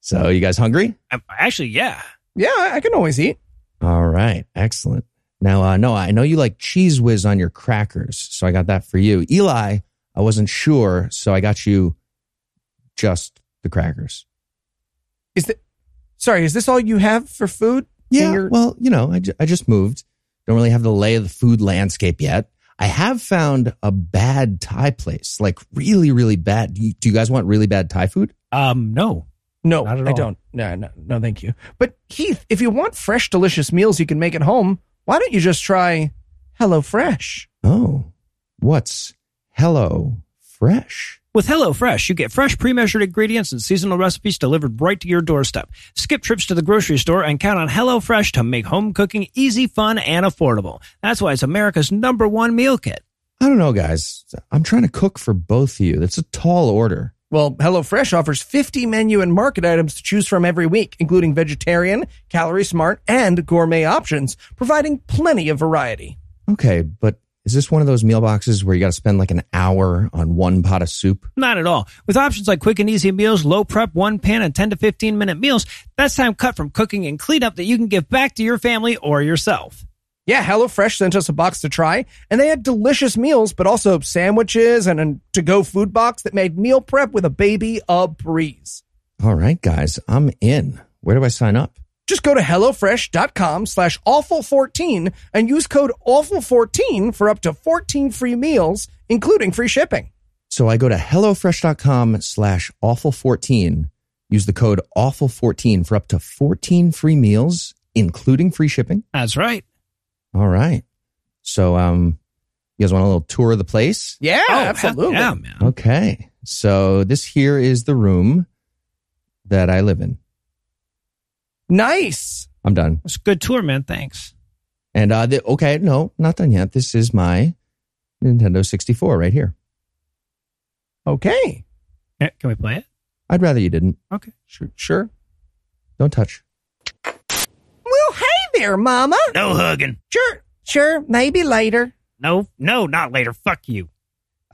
So, you guys hungry? Um, Actually, yeah. Yeah, I I can always eat. All right, excellent. Now, uh, no, I know you like Cheez Whiz on your crackers, so I got that for you. Eli, I wasn't sure, so I got you just the crackers. Is that, sorry, is this all you have for food? Yeah, your- well, you know, I, ju- I just moved. Don't really have the lay of the food landscape yet. I have found a bad Thai place, like really, really bad. Do you, do you guys want really bad Thai food? Um, no. no, Not at I all. don't. No, no, no, thank you. But Heath, if you want fresh, delicious meals you can make at home, why don't you just try Hello Fresh? Oh, what's Hello Fresh? With HelloFresh, you get fresh, pre-measured ingredients and seasonal recipes delivered right to your doorstep. Skip trips to the grocery store and count on HelloFresh to make home cooking easy, fun, and affordable. That's why it's America's number one meal kit. I don't know, guys. I'm trying to cook for both of you. That's a tall order. Well, HelloFresh offers 50 menu and market items to choose from every week, including vegetarian, calorie smart, and gourmet options, providing plenty of variety. Okay, but is this one of those meal boxes where you got to spend like an hour on one pot of soup? Not at all. With options like quick and easy meals, low prep, one pan, and 10 to 15 minute meals, that's time cut from cooking and cleanup that you can give back to your family or yourself. Yeah, HelloFresh sent us a box to try, and they had delicious meals, but also sandwiches and a to-go food box that made meal prep with a baby a breeze. All right, guys, I'm in. Where do I sign up? Just go to HelloFresh.com slash awful14 and use code awful14 for up to 14 free meals, including free shipping. So I go to HelloFresh.com slash awful14, use the code awful14 for up to 14 free meals, including free shipping. That's right. All right. So, um, you guys want a little tour of the place? Yeah, Oh, absolutely. Yeah, man. Okay. So this here is the room that I live in. Nice. I'm done. It's a good tour, man. Thanks. And, uh, the, okay, no, not done yet. This is my Nintendo 64 right here. Okay. Eh, Can we play it? I'd rather you didn't. Okay. Sure. sure. Don't touch. Well, hey there, Mama. No hugging. Sure. Sure. Maybe later. No, no, not later. Fuck you.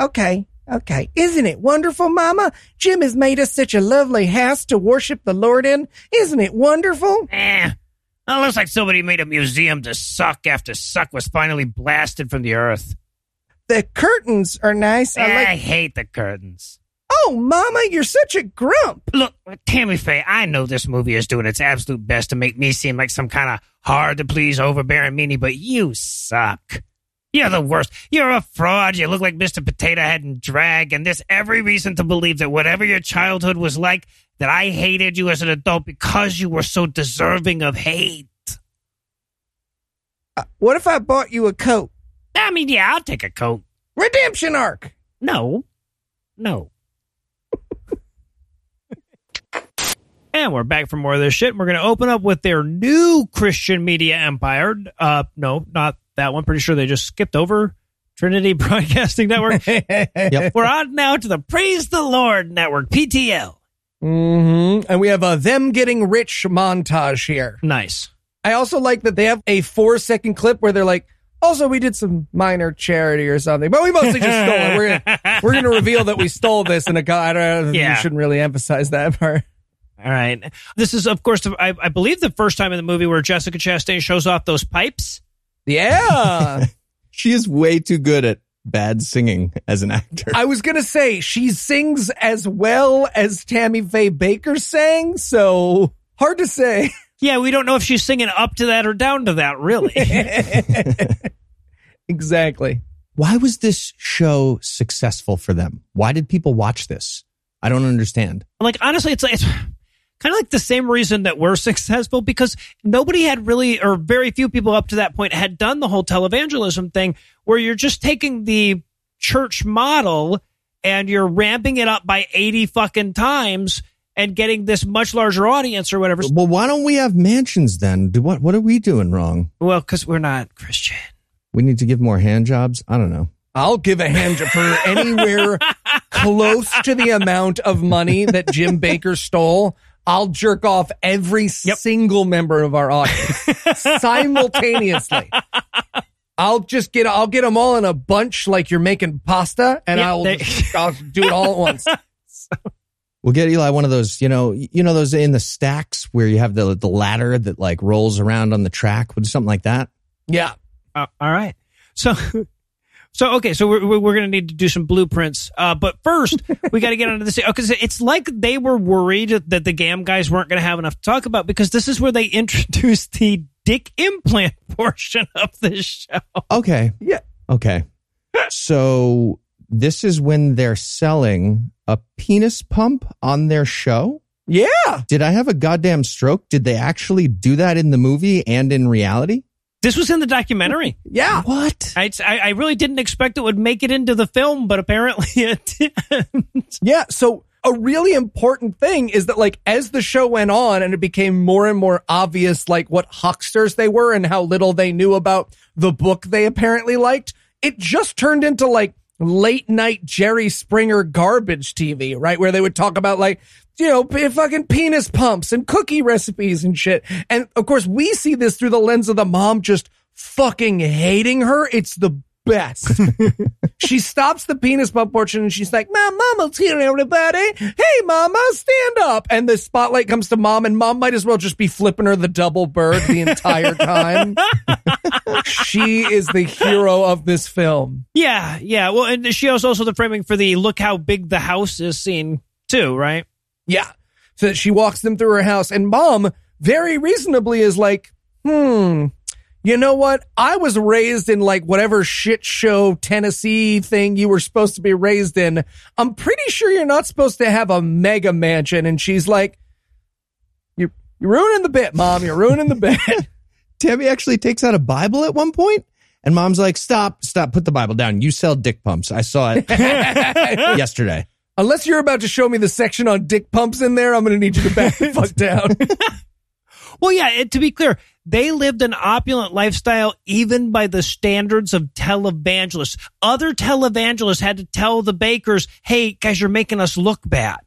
Okay. Okay. Isn't it wonderful, Mama? Jim has made us such a lovely house to worship the Lord in. Isn't it wonderful? Eh. It looks like somebody made a museum to suck after suck was finally blasted from the earth. The curtains are nice. I I, like. hate the curtains. Oh, Mama, you're such a grump. Look, Tammy Faye, I know this movie is doing its absolute best to make me seem like some kind of hard to please, overbearing meanie, but you suck. You're the worst. You're a fraud. You look like Mr. Potato Head and drag, and there's every reason to believe that whatever your childhood was like, that I hated you as an adult because you were so deserving of hate. Uh, what if I bought you a coat? I mean, yeah, I'll take a coat. Redemption arc. No. No. and we're back for more of this shit. We're going to open up with their new Christian media empire. Uh, no, not that one. Pretty sure they just skipped over Trinity Broadcasting Network. Yep. we're on now to the Praise the Lord Network, PTL. hmm And we have a them getting rich montage here. Nice. I also like that they have a four second clip where they're like, Also, we did some minor charity or something, but we mostly just stole it. We're gonna, we're gonna reveal that we stole this in a. co- I don't. Yeah. You shouldn't really emphasize that part. All right. This is, of course, I, I believe the first time in the movie where Jessica Chastain shows off those pipes. Yeah. She is way too good at bad singing as an actor. I was gonna say she sings as well as Tammy Faye Bakker sang, so hard to say. Yeah, we don't know if she's singing up to that or down to that, really. exactly. Why was this show successful for them? Why did people watch this? I don't understand. like honestly it's like it's kind of like the same reason that we're successful because nobody had really or very few people up to that point had done the whole televangelism thing where you're just taking the church model and you're ramping it up by 80 fucking times and getting this much larger audience or whatever Well, why don't we have mansions then? Do what? What are we doing wrong? well because we're not christian We need to give more hand jobs. I don't know. I'll give a hand job for anywhere close to the amount of money that Jim Bakker stole. I'll jerk off every single member of our audience simultaneously. I'll just get I'll get them all in a bunch like you're making pasta, and Yeah, I'll they- I'll do it all at once. We'll get Eli one of those, you know, you know those in the stacks where you have the the ladder that like rolls around on the track. Would something like that? Yeah, Uh, all right. So, so okay. So we're we're going to need to do some blueprints. Uh, but first, we got to get onto this because it's like they were worried that the GAM guys weren't going to have enough to talk about because this is where they introduced the dick implant portion of the show. Okay. Yeah. Okay. So this is when they're selling a penis pump on their show. yeah. Did I have a goddamn stroke? Did they actually do that in the movie and in reality? This was in the documentary. Yeah. What? I, I I really didn't expect it would make it into the film, but apparently it did. Yeah. So a really important thing is that like as the show went on and it became more and more obvious like what hucksters they were and how little they knew about the book they apparently liked, it just turned into like late night Jerry Springer garbage TV, right? Where they would talk about like, you know, fucking penis pumps and cookie recipes and shit. And of course we see this through the lens of the mom just fucking hating her. It's the best. she stops the penis pump portion and she's like, Mom, Mama's here, everybody. Hey, Mama, stand up. And the spotlight comes to Mom, and Mom might as well just be flipping her the double bird the entire time. she is the hero of this film. yeah, yeah. Well, and she was also the framing for the look how big the house is scene too, right? Yeah. So that she walks them through her house, and Mom very reasonably is like, hmm. You know what? I was raised in like whatever shit show Tennessee thing you were supposed to be raised in. I'm pretty sure you're not supposed to have a mega mansion. And she's like, you're, you're ruining the bit, mom. You're ruining the bit. Tammy actually takes out a Bible at one point, and mom's like, "Stop, stop, put the Bible down. You sell dick pumps. I saw it yesterday." Unless you're about to show me the section on dick pumps in there, I'm going to need you to back the fuck down. Well, yeah, it, to be clear, they lived an opulent lifestyle even by the standards of televangelists. Other televangelists had to tell the Bakkers, hey, guys, you're making us look bad.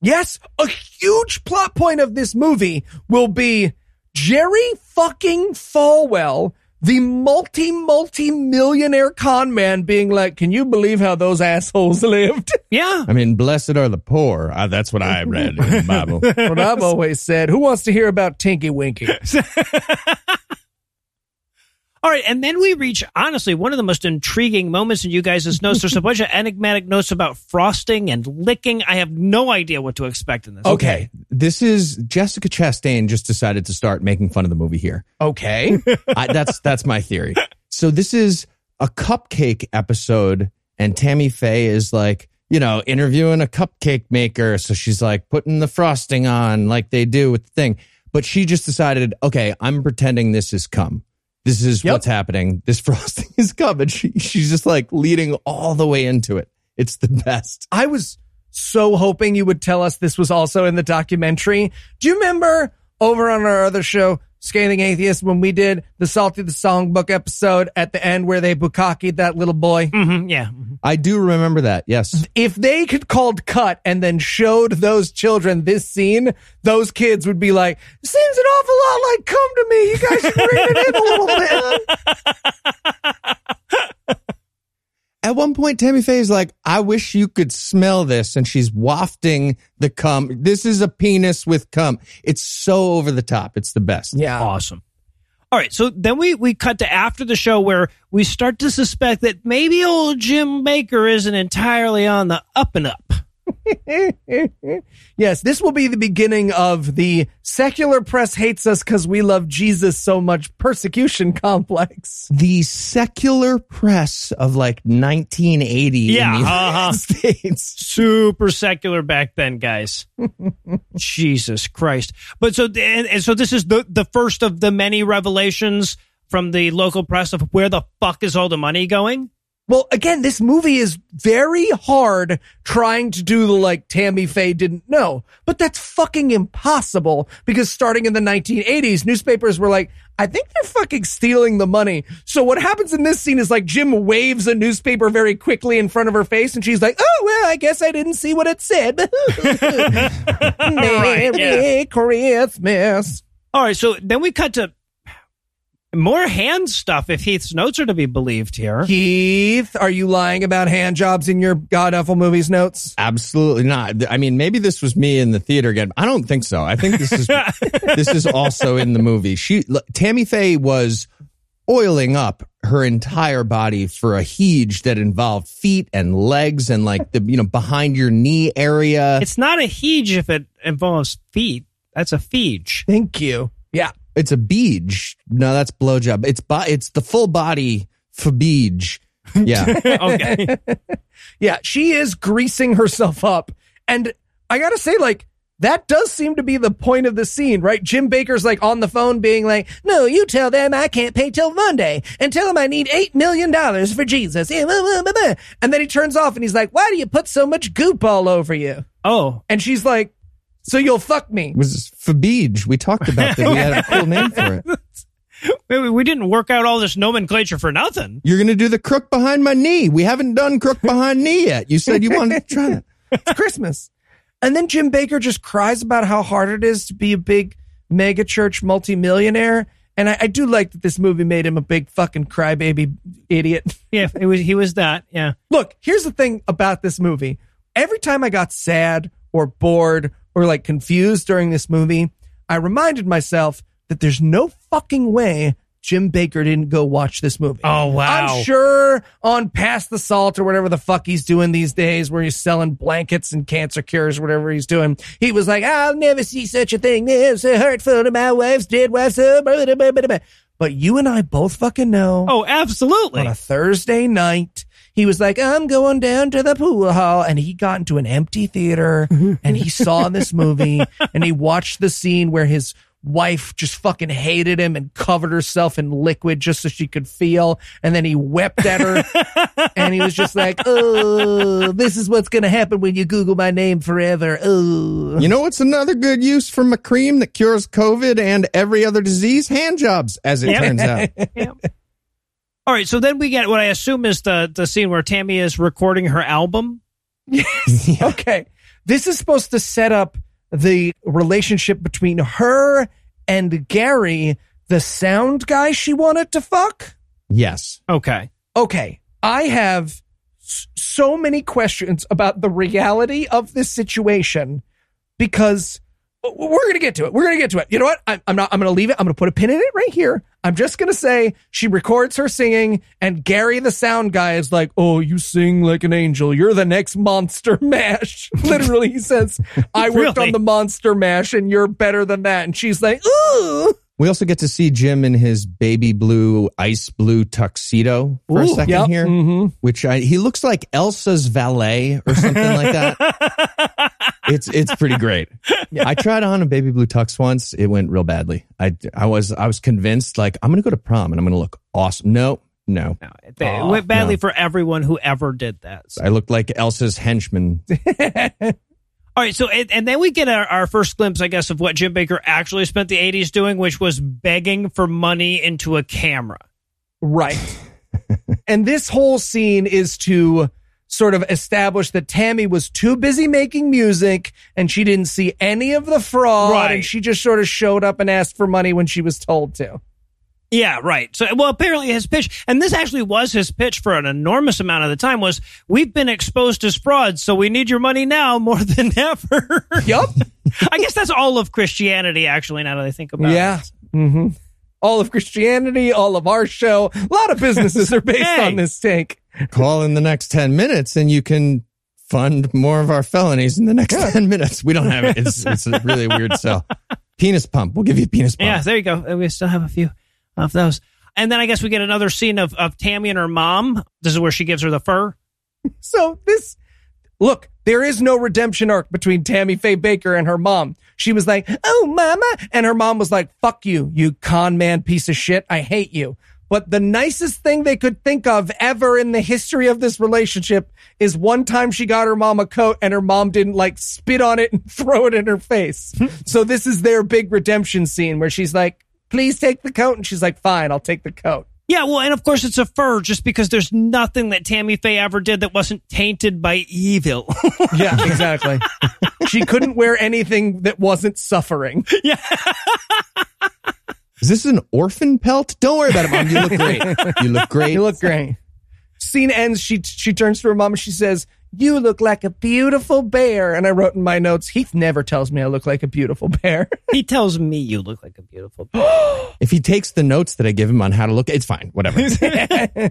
Yes, a huge plot point of this movie will be Jerry fucking Falwell, the multi multi millionaire con man, being like, "Can you believe how those assholes lived?" Yeah. I mean, blessed are the poor. Uh, that's what I read in the Bible. what I've always said. Who wants to hear about Tinky Winky? All right, and then we reach honestly one of the most intriguing moments in you guys' notes. There's a bunch of enigmatic notes about frosting and licking. I have no idea what to expect in this. Okay, this is Jessica Chastain just decided to start making fun of the movie here. Okay, I, that's that's my theory. So this is a cupcake episode, and Tammy Faye is like, you know, interviewing a cupcake maker. So she's like putting the frosting on, like they do with the thing. But she just decided, okay, I'm pretending this is cum. This is Yep. what's happening. This frosting is coming. she, she's just like leading all the way into it. It's the best. I was so hoping you would tell us this was also in the documentary. Do you remember over on our other show, Scathing Atheist, when we did the Salty the Songbook episode at the end where they bukakied that little boy? Mhm, yeah. I do remember that. Yes. if they could called cut and then showed those children this scene, those kids would be like, seems an awful lot like come to me. You guys should read it in a little bit. at one point, Tammy Faye is like, I wish you could smell this. And she's wafting the cum. This is a penis with cum. It's so over the top. It's the best. Yeah. Awesome. All right, so then we we cut to after the show where we start to suspect that maybe old Jim Bakker isn't entirely on the up and up. yes, this will be the beginning of the secular press hates us because we love Jesus so much persecution complex. The secular press of like 1980 Yeah, in the uh-huh. States. Super secular back then, guys. Jesus Christ! But so and, and so this is the the first of the many revelations from the local press of where the fuck is all the money going. Well, again, this movie is very hard trying to do the like Tammy Faye didn't know, but that's fucking impossible because starting in the 1980s, newspapers were like, I think they're fucking stealing the money. So what happens in this scene is like Jim waves a newspaper very quickly in front of her face and she's like, oh, well, I guess I didn't see what it said. Merry yeah. Christmas. All right, so then we cut to more hand stuff if Heath's notes are to be believed here. Heath, are you lying about hand jobs in your God Awful Movies notes? Absolutely not. I mean, maybe this was me in the theater again. I don't think so. I think this is this is also in the movie. She Tammy Faye was oiling up her entire body for a heege that involved feet and legs and like the you know behind your knee area. It's not a hege if it involves feet. That's a feege. Thank you. Yeah. It's a beej. No, that's blowjob. It's bo- it's the full body fabeej. Yeah. Okay. Yeah, she is greasing herself up. And I gotta say, like, that does seem to be the point of the scene, right? Jim Bakker's like on the phone being like, no, you tell them I can't pay till Monday and tell them I need $8 million for Jesus. And then he turns off and he's like, why do you put so much goop all over you? oh, And she's like, so you'll fuck me. It was fabeej. We talked about that. We had a cool name for it. we, we didn't work out all this nomenclature for nothing. You're going to do the crook behind my knee. We haven't done crook behind knee yet. You said you wanted to try that. It's Christmas. And then Jim Bakker just cries about how hard it is to be a big mega church multimillionaire. And I, I do like that this movie made him a big fucking crybaby idiot. Yeah, it was. He was that. Yeah. Look, here's the thing about this movie. Every time I got sad or bored or like confused during this movie, I reminded myself that there's no fucking way Jim Bakker didn't go watch this movie. Oh, wow. I'm sure on Past the Salt or whatever the fuck he's doing these days, where he's selling blankets and cancer cures, whatever he's doing. He was like, I'll never see such a thing. It's so hurtful to my wife's dead wife. So blah, blah, blah, blah, blah. But you and I both fucking know Oh, absolutely. on a Thursday night. He was like, I'm going down to the pool hall. And he got into an empty theater and he saw this movie and he watched the scene where his wife just fucking hated him and covered herself in liquid just so she could feel. And then he wept at her and he was just like, Oh, this is what's going to happen when you Google my name forever. Oh, You know what's another good use for a cream that cures COVID and every other disease? Hand jobs, as it Yep. turns out. Yeah. All right, so then we get what I assume is the the scene where Tammy is recording her album. okay. This is supposed to set up the relationship between her and Gary, the sound guy she wanted to fuck. Yes. Okay. Okay. I have so many questions about the reality of this situation because we're going to get to it. We're going to get to it. You know what? I, I'm not, I'm going to leave it. I'm going to put a pin in it right here. I'm just going to say she records her singing and Gary, the sound guy is like, Oh, you sing like an angel. You're the next monster mash. Literally, he says, I worked Really? on the monster mash and you're better than that. And she's like, Ooh. We also get to see Jim in his baby blue, ice blue tuxedo for a second yep, here, mhm. which I, he looks like Elsa's valet or something like that. It's it's pretty great. I tried on a baby blue tux once. It went real badly. I I was I was convinced like I'm gonna go to prom and I'm gonna look awesome. No, no, No, it, it went badly for everyone who ever did that. So- I looked like Elsa's henchman. All right, so and, and then we get our, our first glimpse, I guess, of what Jim Bakker actually spent the '80s doing, which was begging for money into a camera. Right. and this whole scene is to sort of establish that Tammy was too busy making music and she didn't see any of the fraud Right. and she just sort of showed up and asked for money when she was told to. Yeah, right. So, well, apparently his pitch, and this actually was his pitch for an enormous amount of the time, was we've been exposed as frauds, so we need your money now more than ever. Yup. I guess that's all of Christianity, actually, now that I think about Yeah. it. hmm All of Christianity, all of our show, a lot of businesses are based Hey. on this take. Call in the next 10 minutes and you can fund more of our felonies in the next 10 minutes. We don't have it. It's, it's a really weird sell. Penis pump. We'll give you a penis pump. Yeah, there you go. We still have a few of those. And then I guess we get another scene of, of Tammy and her mom. This is where she gives her the fur. So this, look, there is no redemption arc between Tammy Faye Bakker and her mom. She was like, "Oh, mama," and her mom was like, "Fuck you, you con man piece of shit. I hate you." But the nicest thing they could think of ever in the history of this relationship is one time she got her mom a coat and her mom didn't like spit on it and throw it in her face. so this is their big redemption scene where she's like, "Please take the coat," and she's like, "Fine, I'll take the coat." Yeah, well, and of course it's a fur just because there's nothing that Tammy Faye ever did that wasn't tainted by evil. Yeah, exactly. she couldn't wear anything that wasn't suffering. Yeah. Is this an orphan pelt? Don't worry about it, mom. You look great. You look great. You look great. Scene ends. She she turns to her mom and she says, "You look like a beautiful bear." And I wrote in my notes, Heath never tells me I look like a beautiful bear. he tells me you look like a beautiful bear. If he takes the notes that I give him on how to look, it's fine. Whatever.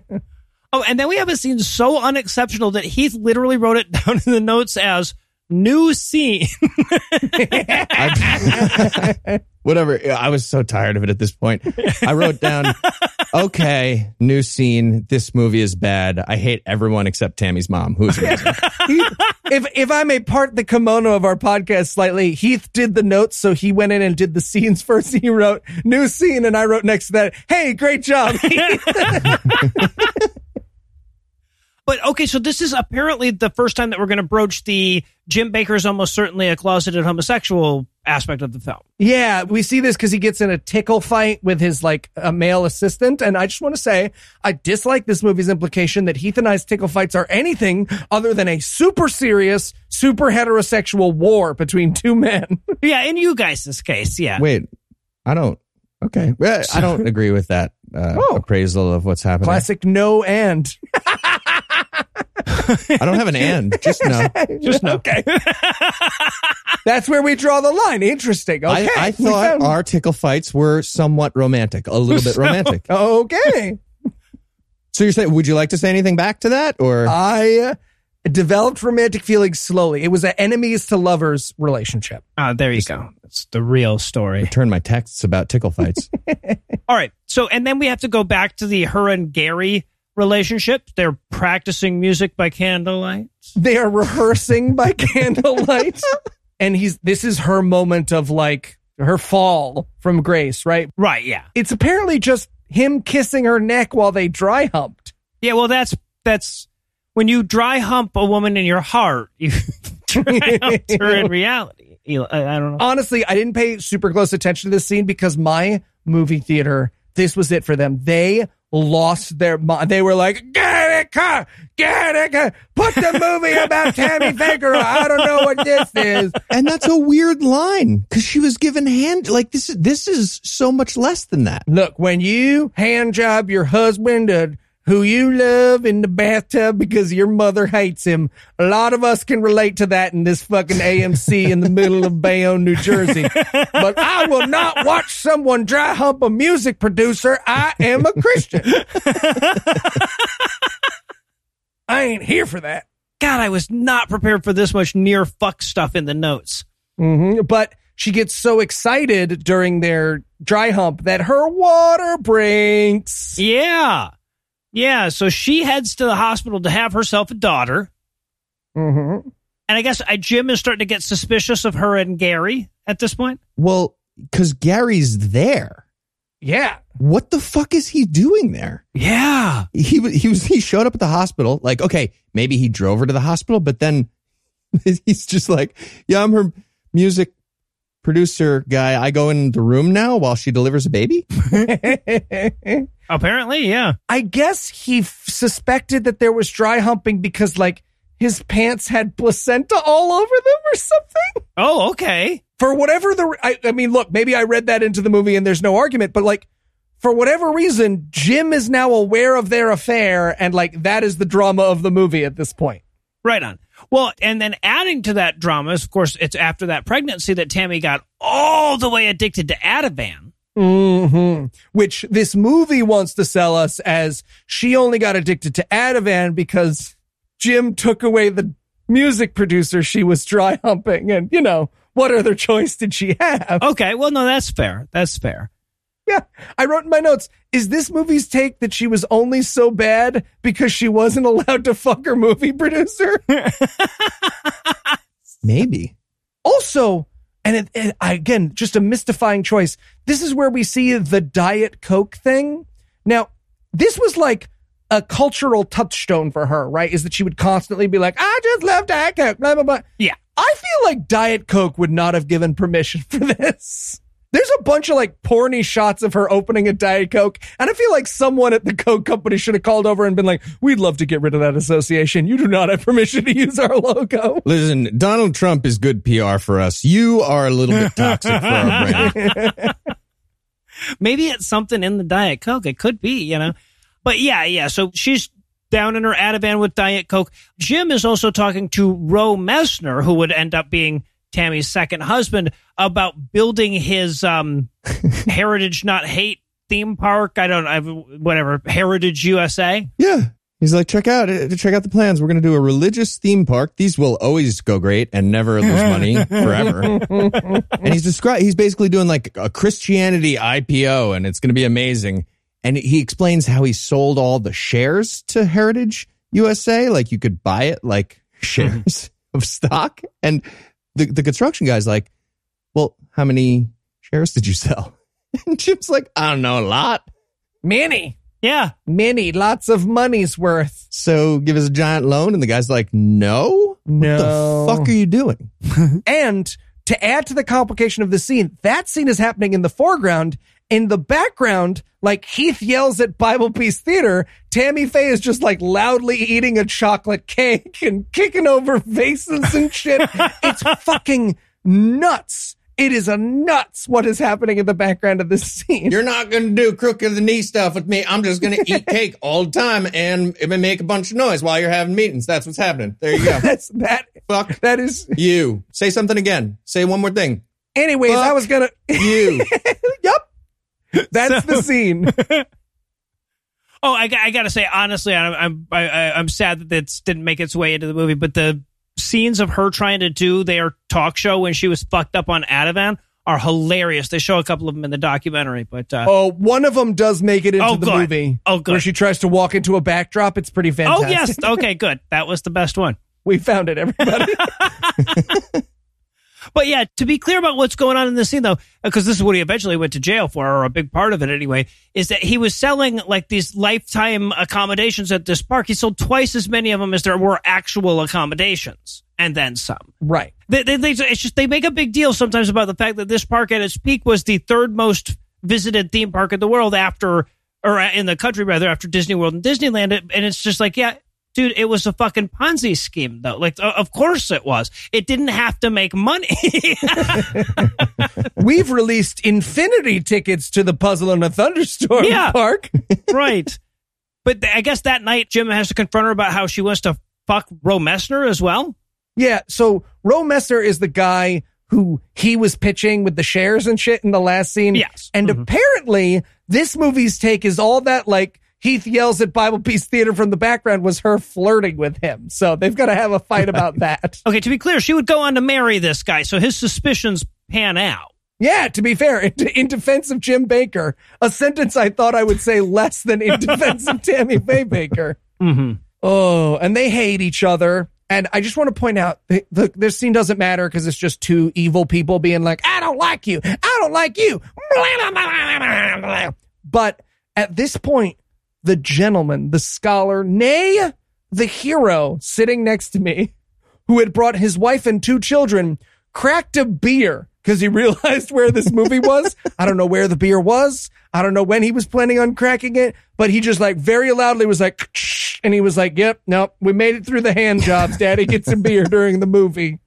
Oh, and then we have a scene so unexceptional that Heath literally wrote it down in the notes as new scene. Whatever. I was so tired of it at this point. I wrote down, okay, new scene. This movie is bad. I hate everyone except Tammy's mom, who's amazing. Heath, if if I may part the kimono of our podcast slightly, Heath did the notes, so he went in and did the scenes first. He wrote new scene, and I wrote next to that, "Hey, great job." But okay, so this is apparently the first time that we're going to broach the Jim Bakker is almost certainly a closeted homosexual aspect of the film. Yeah, we see this because he gets in a tickle fight with his like a male assistant, and I just want to say I dislike this movie's implication that Heath and I's tickle fights are anything other than a super serious, super heterosexual war between two men. Yeah, in you guys' case, yeah. Wait, I don't. Okay, I don't agree with that uh, Oh. appraisal of what's happening. Classic no and. I don't have an and. Just no. Just no. Okay. That's where we draw the line. Interesting. Okay. I, I we thought found- our tickle fights were somewhat romantic, a little bit romantic. Okay. So you're saying, would you like to say anything back to that, or I uh, developed romantic feelings slowly. It was an enemies to lovers relationship. Ah, there you go. That's the real story. return my texts about tickle fights? All right. So, and then we have to go back to the her and Gary relationship. They're practicing music by candlelight. they are rehearsing by candlelight and he's this is her moment of like her fall from grace right Right. Yeah. it's apparently just him kissing her neck while they dry humped Yeah. Well, that's, that's when you dry hump a woman in your heart, you dry humped her in reality. I, I don't know. honestly i didn't pay super close attention to this scene because my movie theater this was it for them they lost their mind they were like get it car get it car. put the movie about tammy faker i don't know what this is and that's a weird line because she was given hand. Like this is this is so much less than that. Look, when you hand job your husband who you love in the bathtub because your mother hates him, a lot of us can relate to that in this fucking AMC in the middle of Bayonne, New Jersey. But I will not watch someone dry hump a music producer. I am a Christian. I ain't here for that. God, I was not prepared for this much near fuck stuff in the notes. hmm But she gets so excited during their dry hump that her water breaks. Yeah. Yeah. So she heads to the hospital to have herself a daughter. hmm And I guess I, Jim is starting to get suspicious of her and Gary at this point. Well, because Gary's there. Yeah. What the fuck is he doing there? Yeah. He he was he showed up at the hospital. Like, okay, maybe he drove her to the hospital, but then he's just like, yeah, I'm her music producer guy. I go in the room now while she delivers a baby. Apparently, yeah. I guess he f- suspected that there was dry humping because, like, his pants had placenta all over them or something. Oh, okay. For whatever the, I, I mean, look, maybe I read that into the movie and there's no argument, but like, for whatever reason, Jim is now aware of their affair, and like that is the drama of the movie at this point. Right on. Well, and then adding to that drama is, of course, it's after that pregnancy that Tammy got all the way addicted to Ativan. hmm Which this movie wants to sell us as she only got addicted to Ativan because Jim took away the music producer she was dry humping. And, you know, what other choice did she have? Okay, well, no, that's fair. That's fair. Yeah. I wrote in my notes, is this movie's take that she was only so bad because she wasn't allowed to fuck her movie producer? Maybe. also, and it, it, again, just a mystifying choice. This is where we see the Diet Coke thing. Now, this was like a cultural touchstone for her, right? Is that she would constantly be like, I just love Diet Coke, blah, blah, blah. Yeah. I feel like Diet Coke would not have given permission for this. There's a bunch of like porny shots of her opening a Diet Coke, and I feel like someone at the Coke company should have called over and been like, "We'd love to get rid of that association. You do not have permission to use our logo." Listen, Donald Trump is good PR for us. You are a little bit toxic for our brand. Maybe it's something in the Diet Coke. It could be, you know. But yeah, yeah. So she's down in her Ativan with Diet Coke. Jim is also talking to Roe Messner, who would end up being Tammy's second husband, about building his um, Heritage Not Hate theme park. I don't know, whatever, Heritage USA. Yeah. He's like, check out. Check out the plans. We're going to do a religious theme park. These will always go great and never lose money forever. and he's described. He's basically doing like a Christianity IPO, and it's going to be amazing. And he explains how he sold all the shares to Heritage USA. Like you could buy it like shares of stock. And the the construction guy's like, well, how many shares did you sell? And Jim's like, I don't know, a lot. Many, Yeah. many, lots of money's worth. So give us a giant loan. And the guy's like, no. No. What the fuck are you doing? And to add to the complication of the scene, that scene is happening in the foreground. In the background, like Heath yells at Bible Peace Theater, Tammy Faye is just like loudly eating a chocolate cake and kicking over vases and shit. it's fucking nuts. It is a nuts what is happening in the background of this scene. You're not going to do crook of the knee stuff with me. I'm just going to eat cake all the time and make a bunch of noise while you're having meetings. That's what's happening. There you go. That's that. Fuck That is. you. Say something again. Say one more thing. Anyways, I was gonna. You. yep. That's the scene. Oh, I, I got to say honestly, I'm I'm I, I- I'm sad that this didn't make its way into the movie, but the scenes of her trying to do their talk show when she was fucked up on Ativan are hilarious. They show a couple of them in the documentary, but uh, Oh, one of them does make it into Oh, the good. movie. Oh, good. Where she tries to walk into a backdrop. It's pretty fantastic. oh yes, okay, good. That was the best one. We found it, everybody. But yeah, to be clear about what's going on in this scene, though, because this is what he eventually went to jail for, or a big part of it anyway, is that he was selling like these lifetime accommodations at this park. He sold twice as many of them as there were actual accommodations, and then some. right. They, they, they, it's just they make a big deal sometimes about the fact that this park at its peak was the third most visited theme park in the world after, or in the country rather, after Disney World and Disneyland. And it's just like, yeah, dude, it was a fucking Ponzi scheme though. Like, of course it was. It didn't have to make money. We've released infinity tickets to the Puzzle in a Thunderstorm Yeah. park. right. But I guess that night Jim has to confront her about how she wants to fuck Roe Messner as well. Yeah. So Roe Messner is the guy who he was pitching with the shares and shit in the last scene. Yes. And mm-hmm. apparently this movie's take is all that like Heath yells at Bible Peace Theater from the background was her flirting with him. So they've got to have a fight about that. Okay, to be clear, she would go on to marry this guy, so his suspicions pan out. Yeah, to be fair, in, in defense of Jim Bakker, a sentence I thought I would say less than in defense of Tammy Faye Bakker. Mm-hmm. Oh, and they hate each other. And I just want to point out the, this scene doesn't matter because it's just two evil people being like, I don't like you. I don't like you. But at this point, the gentleman, the scholar, nay, the hero sitting next to me, who had brought his wife and two children, cracked a beer because he realized where this movie was. I don't know where the beer was. I don't know when he was planning on cracking it, but he just like very loudly was like, and he was like, yep, nope, we made it through the hand jobs. Daddy gets some beer during the movie.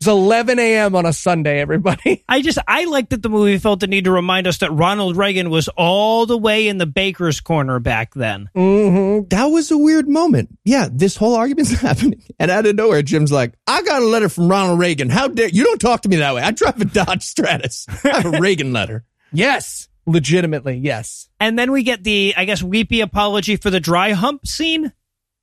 It's 11 a.m. on a Sunday, everybody. I just I like that the movie felt the need to remind us that Ronald Reagan was all the way in the Bakker's corner back then. Mm-hmm. That was a weird moment. Yeah, this whole argument's happening. And out of nowhere, Jim's like, I got a letter from Ronald Reagan. How dare you don't talk to me that way. I drive a Dodge Stratus. I have a Reagan letter. Yes. Legitimately, yes. And then we get the I guess weepy apology for the dry hump scene.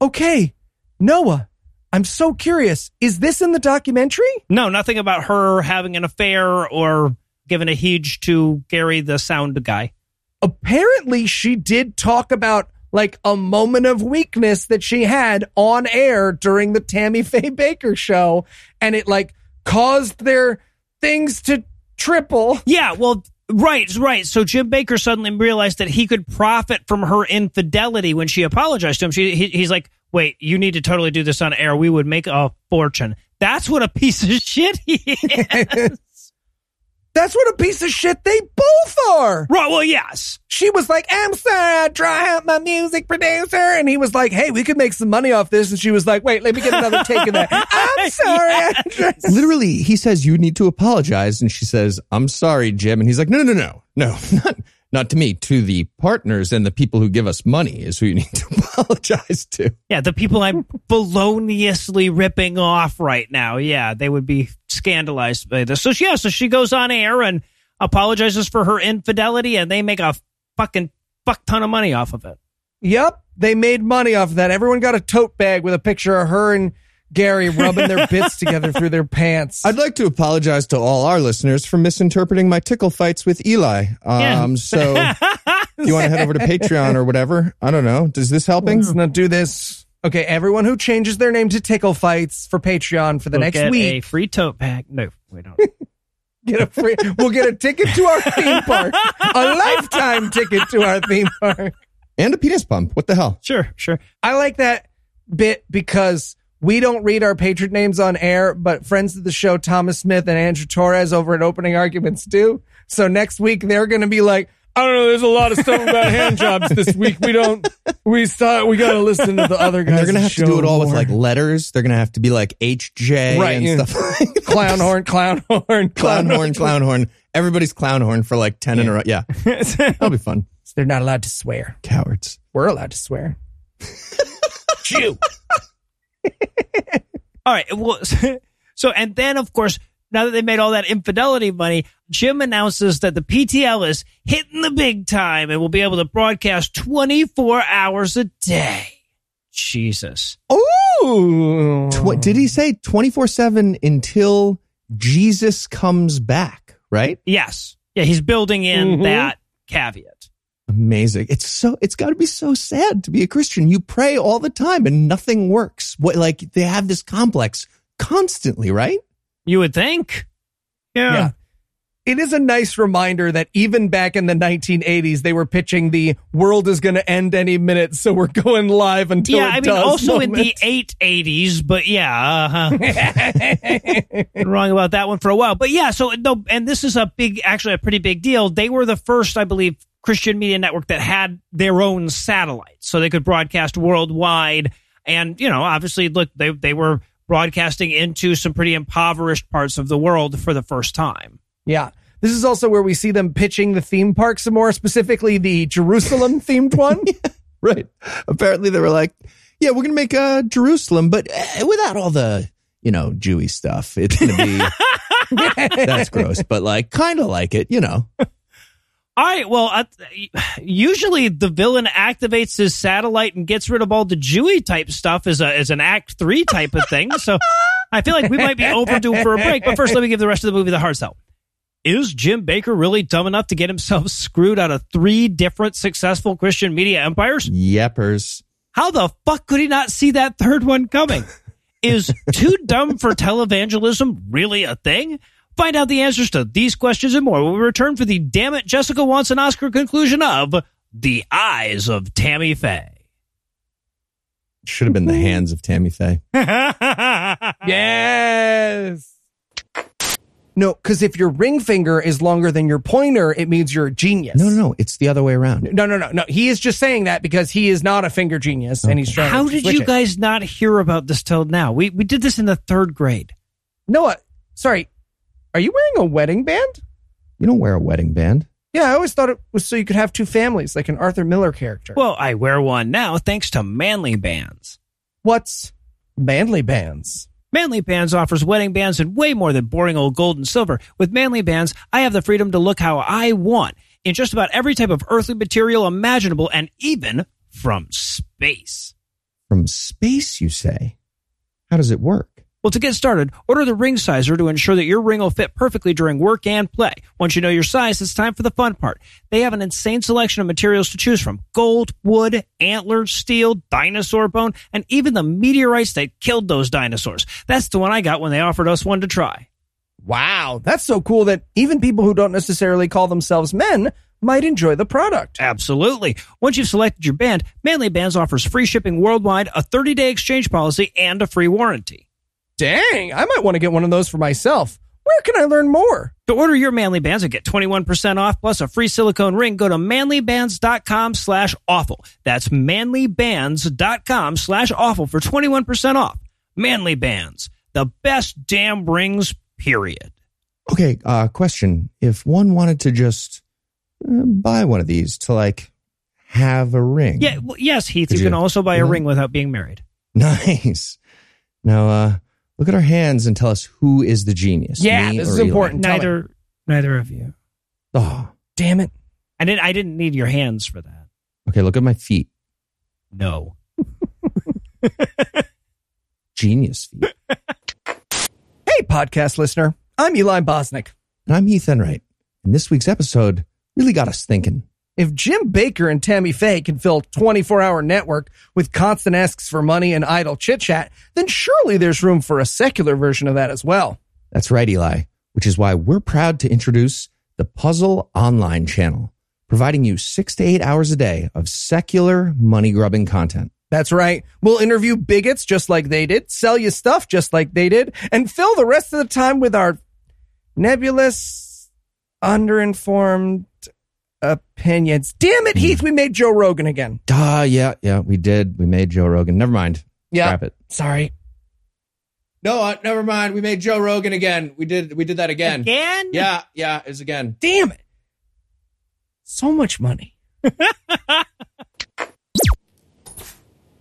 Okay. Noah, I'm so curious. Is this in the documentary? No, nothing about her having an affair or giving a heed to Gary the sound guy. Apparently, she did talk about like a moment of weakness that she had on air during the Tammy Faye Bakker show, and it like caused their things to triple. Yeah, well, right, right. So Jim Bakker suddenly realized that he could profit from her infidelity when she apologized to him. She, he, he's like, "Wait, you need to totally do this on air. We would make a fortune." That's what a piece of shit he is. That's what a piece of shit they both are. right. Well, yes. She was like, I'm sorry, I dry out my music producer. And he was like, hey, we could make some money off this. And she was like, wait, let me get another take of that. I'm sorry. I dry- Literally, he says, You need to apologize. And she says, I'm sorry, Jim. And he's like, No, no, no, no, not, not to me, to the partners and the people who give us money is who you need to apologize to. Yeah, the people I'm feloniously ripping off right now. Yeah, they would be scandalized by this. So yeah, so she goes on air and apologizes for her infidelity, and they make a fucking fuck ton of money off of it. Yep. They made money off of that. Everyone got a tote bag with a picture of her and Gary rubbing their bits together through their pants. I'd like to apologize to all our listeners for misinterpreting my tickle fights with Eli. Um, Yeah. so you want to head over to Patreon or whatever? I don't know. Does this helping? Let's not do this. Okay, everyone who changes their name to Tickle Fights for Patreon for the We'll next get a week, free tote bag. No, we don't. get a free. we'll get a ticket to our theme park, a lifetime ticket to our theme park. And a penis pump. What the hell? sure, sure. I like that bit because we don't read our patron names on air, but friends of the show, Thomas Smith and Andrew Torrez over at Opening Arguments do. So next week they're going to be like, I don't know. There's a lot of stuff about hand jobs this week. We don't. We start. We got to listen to the other guys. And they're gonna have to do it all with like letters. They're gonna have to be like HJ Right, and yeah. stuff. like clown horn, clown horn, clown horn, clown horn. Everybody's clown horn for like ten in a row. Yeah, that'll be fun. They're not allowed to swear. Cowards. We're allowed to swear. Jew. All right. Well, so and then of course, now that they made all that infidelity money, Jim announces that the PTL is hitting the big time and will be able to broadcast 24 hours a day. Jesus. Ooh. Tw- did he say twenty four seven until Jesus comes back? Right. Yes. Yeah, he's building in Mhm. that caveat. Amazing. It's so it's got to be so sad to be a Christian. You pray all the time and nothing works. What like they have this complex constantly, right? You would think. Yeah. Yeah. It is a nice reminder that even back in the 1980s, they were pitching the world is going to end any minute, so we're going live until Yeah, it I mean, does also in the moment. 880s, but yeah, uh-huh. Wrong about that one for a while. But yeah, so no, and this is a big, actually a pretty big deal. They were the first, I believe, Christian media network that had their own satellite, so they could broadcast worldwide. And you know, obviously, look, they they were broadcasting into some pretty impoverished parts of the world for the first time. Yeah. This is also where we see them pitching the theme park some more, specifically the Jerusalem themed one. Right. Apparently they were like, yeah, we're going to make uh, Jerusalem, but uh, without all the, you know, Jewy stuff. It's going to be, that's gross, but like kind of like it, you know. All right. Well, uh, usually the villain activates his satellite and gets rid of all the Jewy type stuff as a as an Act Three type of thing. So I feel like we might be overdue for a break. But first, let me give the rest of the movie the hard sell. Is Jim Bakker really dumb enough to get himself screwed out of three different successful Christian media empires? Yepers. How the fuck could he not see that third one coming? Is too dumb for televangelism really a thing? Find out the answers to these questions and more when we return for the damn it Jessica wants an Oscar conclusion of The Eyes of Tammy Faye. Should have been the hands of Tammy Faye. yes. No, because if your ring finger is longer than your pointer, it means you're a genius. No, no, no. It's the other way around. No, no, no, no. He is just saying that because he is not a finger genius and he's trying How to did switch you it. guys not hear about this till now? We we did this in the third grade. Noah, sorry, are you wearing a wedding band? You don't wear a wedding band. Yeah, I always thought it was so you could have two families, like an Arthur Miller character. Well, I wear one now thanks to Manly Bands. What's manly bands? Manly Bands offers wedding bands and way more than boring old gold and silver. With Manly Bands, I have the freedom to look how I want in just about every type of earthly material imaginable and even from space. From space, you say? How does it work? Well, to get started, order the ring sizer to ensure that your ring will fit perfectly during work and play. Once you know your size, it's time for the fun part. They have an insane selection of materials to choose from. Gold, wood, antler, steel, dinosaur bone, and even the meteorites that killed those dinosaurs. That's the one I got when they offered us one to try. Wow, that's so cool that even people who don't necessarily call themselves men might enjoy the product. Absolutely. Once you've selected your band, Manly Bands offers free shipping worldwide, a 30-day exchange policy, and a free warranty. Dang, I might want to get one of those for myself. Where can I learn more? To order your Manly Bands and get 21% off plus a free silicone ring, go to manlybands.com slash awful. That's manlybands.com slash awful for 21% off. Manly Bands, the best damn rings, period. Okay, uh, question. If one wanted to just uh, buy one of these to like have a ring. Yeah, well, yes, Heath, Could you you- can also buy a ring without being married. Nice. Now, uh, look at our hands and tell us who is the genius. Yeah, this is Eli? important. Tell me. Neither neither of you. Oh, Damn it. I didn't I didn't need your hands for that. okay, look at my feet. No. Genius feet. Hey, podcast listener. I'm Eli Bosnick. And I'm Heath Enwright. And this week's episode really got us thinking. If Jim Bakker and Tammy Faye can fill 24 hour network with constant asks for money and idle chit chat, then surely there's room for a secular version of that as well. That's right, Eli, which is why we're proud to introduce the Puzzle Online channel, providing you six to eight hours a day of secular money grubbing content. That's right. We'll interview bigots just like they did, sell you stuff just like they did, and fill the rest of the time with our nebulous, underinformed opinions. Damn it, Heath, we made Joe Rogan again. Ah, yeah, yeah, we did. We made Joe Rogan. Never mind. Yeah. Scrap it. Sorry. No, uh, never mind. We made Joe Rogan again. We did. We did that again. Again? Yeah, yeah, it's again. Damn it. So much money.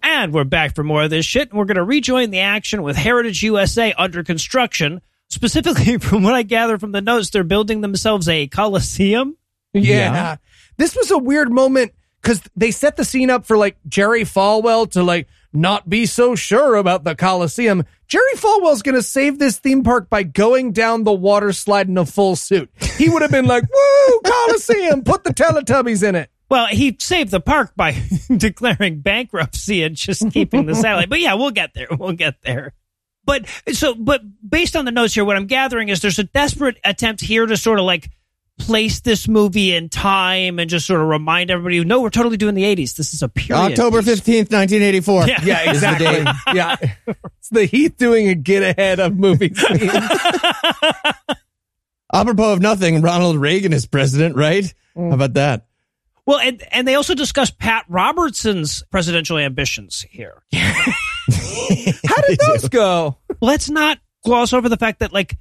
And we're back for more of this shit. And we're going to rejoin the action with Heritage USA under construction. Specifically, from what I gather from the notes, they're building themselves a coliseum. Yeah. Yeah. This was a weird moment because they set the scene up for like Jerry Falwell to like not be so sure about the Coliseum. Jerry Falwell's going to save this theme park by going down the water slide in a full suit. He would have been like, woo, Coliseum, put the Teletubbies in it. Well, he saved the park by declaring bankruptcy and just keeping the satellite. But yeah, we'll get there. We'll get there. But so, but based on the notes here, what I'm gathering is there's a desperate attempt here to sort of like place this movie in time and just sort of remind everybody, no, we're totally doing the 80s. This is a period. October 15th, 1984. Yeah. Yeah, exactly. yeah. It's the Heath doing a get ahead of movie scenes. Apropos of nothing, Ronald Reagan is president, right? How about that? Well, and, and they also discuss Pat Robertson's presidential ambitions here. How did those go? Let's not gloss over the fact that like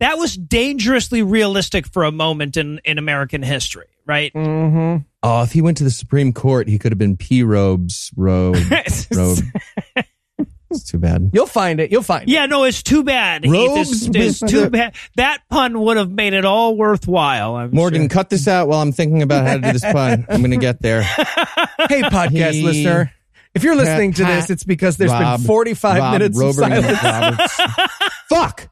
that was dangerously realistic for a moment in, in American history, right? Mm-hmm. Oh, if he went to the Supreme Court, he could have been P. Robes Robe. Robe. It's too bad. You'll find it. You'll find it. Yeah, no, it's too bad. Heath. It's, Robes it's too bad. That pun would have made it all worthwhile. I'm Morgan, sure. cut this out while I'm thinking about how to do this pun. I'm going to get there. Hey, podcast He- listener. If you're listening to this, it's because there's Rob- been 45 Rob minutes of silence. Fuck.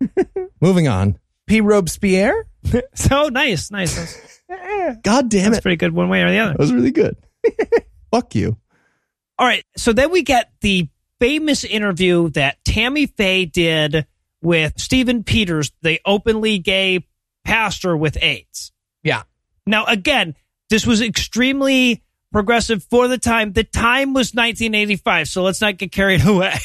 Moving on. P. Robespierre? So nice, nice. That's, God damn it. that's it. pretty good one way or the other. That was really good. Fuck you. All right. So then we get the famous interview that Tammy Faye did with Stephen Pieters, the openly gay pastor with AIDS. Yeah. Now, again, this was extremely progressive for the time. The time was 1985, so let's not get carried away.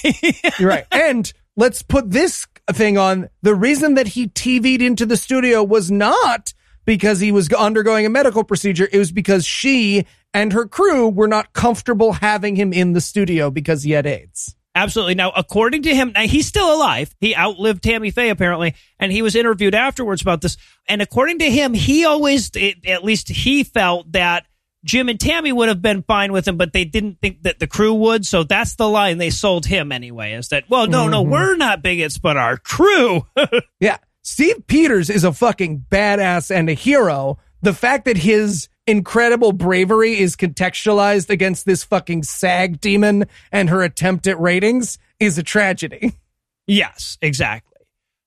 You're right. And let's put this thing on. The reason that he TV'd into the studio was not because he was undergoing a medical procedure. It was because she and her crew were not comfortable having him in the studio because he had AIDS. Absolutely. Now, according to him, he's still alive. He outlived Tammy Faye apparently, and he was interviewed afterwards about this. And according to him, he always, at least he felt that Jim and Tammy would have been fine with him, but they didn't think that the crew would. So that's the line they sold him anyway. Is that well, no, no, we're not bigots, but our crew. Yeah. Steve Pieters is a fucking badass and a hero. The fact that his incredible bravery is contextualized against this fucking SAG demon and her attempt at ratings is a tragedy. Yes, exactly.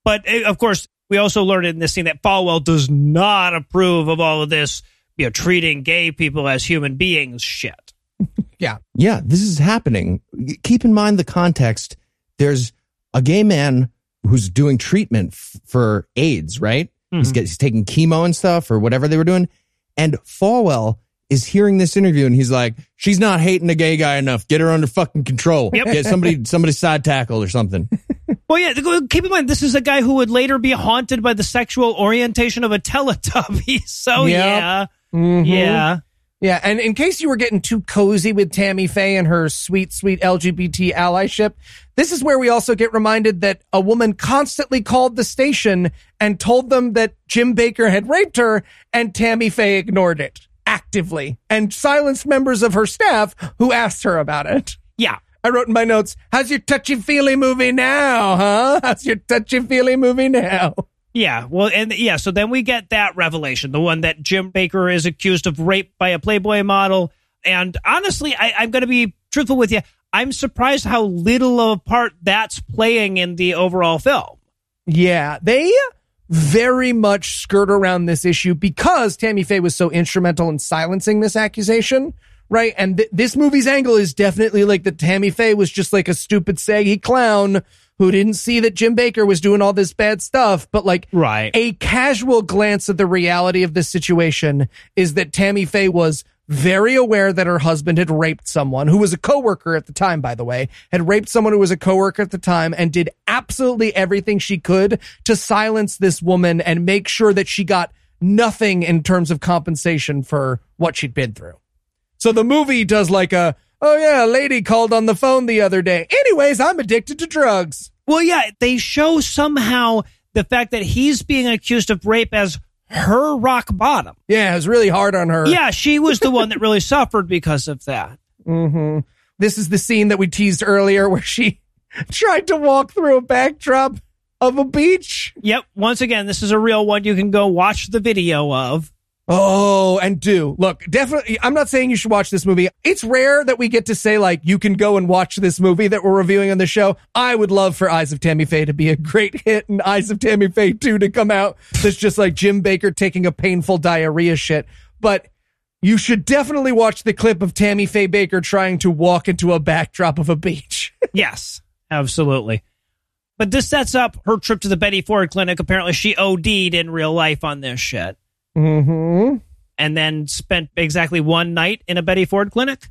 But uh, of course, we also learned in this scene that Falwell does not approve of all of this, you know, treating gay people as human beings shit. Yeah. Yeah, this is happening. Keep in mind the context. There's a gay man who's doing treatment f- for AIDS, right? He's, mm-hmm. get, he's taking chemo and stuff or whatever they were doing. And Falwell is hearing this interview and he's like, she's not hating the gay guy enough. Get her under fucking control. Yep. Get somebody, somebody side tackled or something. Well, yeah, keep in mind, this is a guy who would later be haunted by the sexual orientation of a Teletubby. So, Yep. yeah. Mhm. Yeah. Yeah, and in case you were getting too cozy with Tammy Faye and her sweet, sweet LGBT allyship, this is where we also get reminded that a woman constantly called the station and told them that Jim Bakker had raped her, and Tammy Faye ignored it actively and silenced members of her staff who asked her about it. Yeah. I wrote in my notes, how's your touchy feely movie now, huh? How's your touchy feely movie now? Yeah, well, and yeah, so then we get that revelation, the one that Jim Bakker is accused of rape by a Playboy model. And honestly, I, I'm going to be truthful with you. I'm surprised how little of a part that's playing in the overall film. Yeah, they very much skirt around this issue because Tammy Faye was so instrumental in silencing this accusation, right? And th- this movie's angle is definitely like that Tammy Faye was just like a stupid saggy clown who didn't see that Jim Bakker was doing all this bad stuff, but like Right. a casual glance at the reality of this situation is that Tammy Faye was very aware that her husband had raped someone who was a coworker at the time, by the way, had raped someone who was a coworker at the time and did absolutely everything she could to silence this woman and make sure that she got nothing in terms of compensation for what she'd been through. So the movie does like a, oh yeah, a lady called on the phone the other day. Anyways, I'm addicted to drugs. Well, yeah, they show somehow the fact that he's being accused of rape as her rock bottom. Yeah, it was really hard on her. Yeah, she was the one that really suffered because of that. hmm This is the scene that we teased earlier where she tried to walk through a backdrop of a beach. Yep, once again, this is a real one you can go watch the video of. Oh, and do look, definitely. I'm not saying you should watch this movie. It's rare that we get to say like you can go and watch this movie that we're reviewing on the show. I would love for Eyes of Tammy Faye to be a great hit and Eyes of Tammy Faye 2 to come out. That's just like Jim Bakker taking a painful diarrhea shit. But you should definitely watch the clip of Tammy Faye Bakker trying to walk into a backdrop of a beach. Yes, absolutely. But this sets up her trip to the Betty Ford clinic. Apparently, she OD'd in real life on this shit mm-hmm. and then spent exactly one night in a Betty Ford clinic.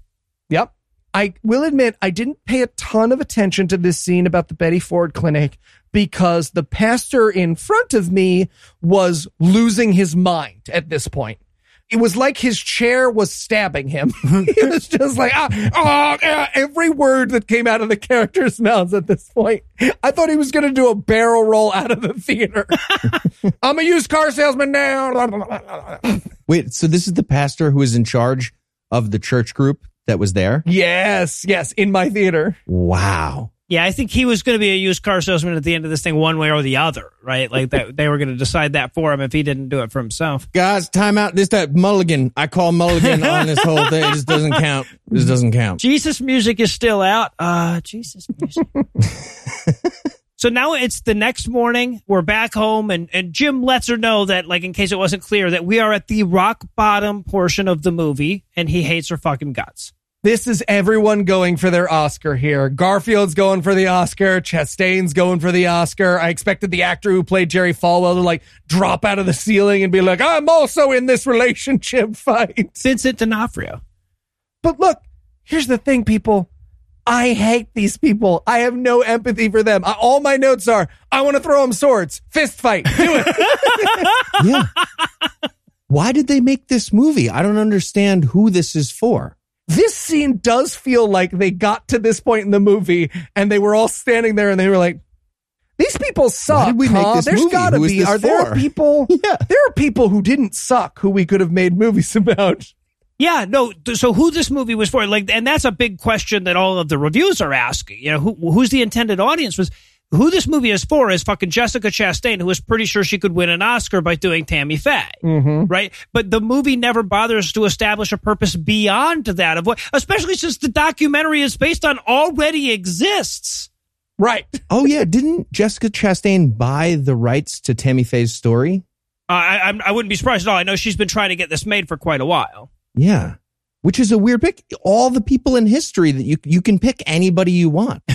Yep. I will admit I didn't pay a ton of attention to this scene about the Betty Ford clinic because the pastor in front of me was losing his mind at this point. It was like his chair was stabbing him. he was just like, ah, ah, ah, every word that came out of the character's mouths at this point. I thought he was going to do a barrel roll out of the theater. I'm a used car salesman now. Wait, so this is the pastor who is in charge of the church group that was there? yes, yes, in my theater. Wow. Yeah, I think he was going to be a used car salesman at the end of this thing, one way or the other, right? Like that, they were going to decide that for him if he didn't do it for himself. Guys, time out. This that mulligan. I call mulligan on this whole thing. It just doesn't count. This doesn't count. Jesus music is still out. Uh, Jesus music. so now it's the next morning. We're back home, and, and Jim lets her know that, like, in case it wasn't clear, that we are at the rock bottom portion of the movie, and he hates her fucking guts. This is everyone going for their Oscar here. Garfield's going for the Oscar. Chastain's going for the Oscar. I expected the actor who played Jerry Falwell to like drop out of the ceiling and be like, I'm also in this relationship fight. Vincent D'Onofrio. But look, here's the thing, people. I hate these people. I have no empathy for them. I, all my notes are, I want to throw them swords. Fist fight. Do it. Yeah. Why did they make this movie? I don't understand who this is for. This scene does feel like they got to this point in the movie and they were all standing there and they were like, these people suck. did we make huh? this There's movie? gotta Who is be. this Are there people? Yeah. There are people who didn't suck who we could have made movies about. Yeah, no. So who this movie was for? Like, and that's a big question that all of the reviews are asking. You know, who, who's the intended audience? Was who this movie is for? Is fucking Jessica Chastain, who was pretty sure she could win an Oscar by doing Tammy Faye, Mm-hmm. right? But the movie never bothers to establish a purpose beyond that of what, especially since the documentary is based on already exists. Right. Oh yeah, didn't Jessica Chastain buy the rights to Tammy Faye's story? Uh, I, I'm- I wouldn't be surprised at all. I know she's been trying to get this made for quite a while. Yeah. Which is a weird pick. All the people in history that you you can pick anybody you want.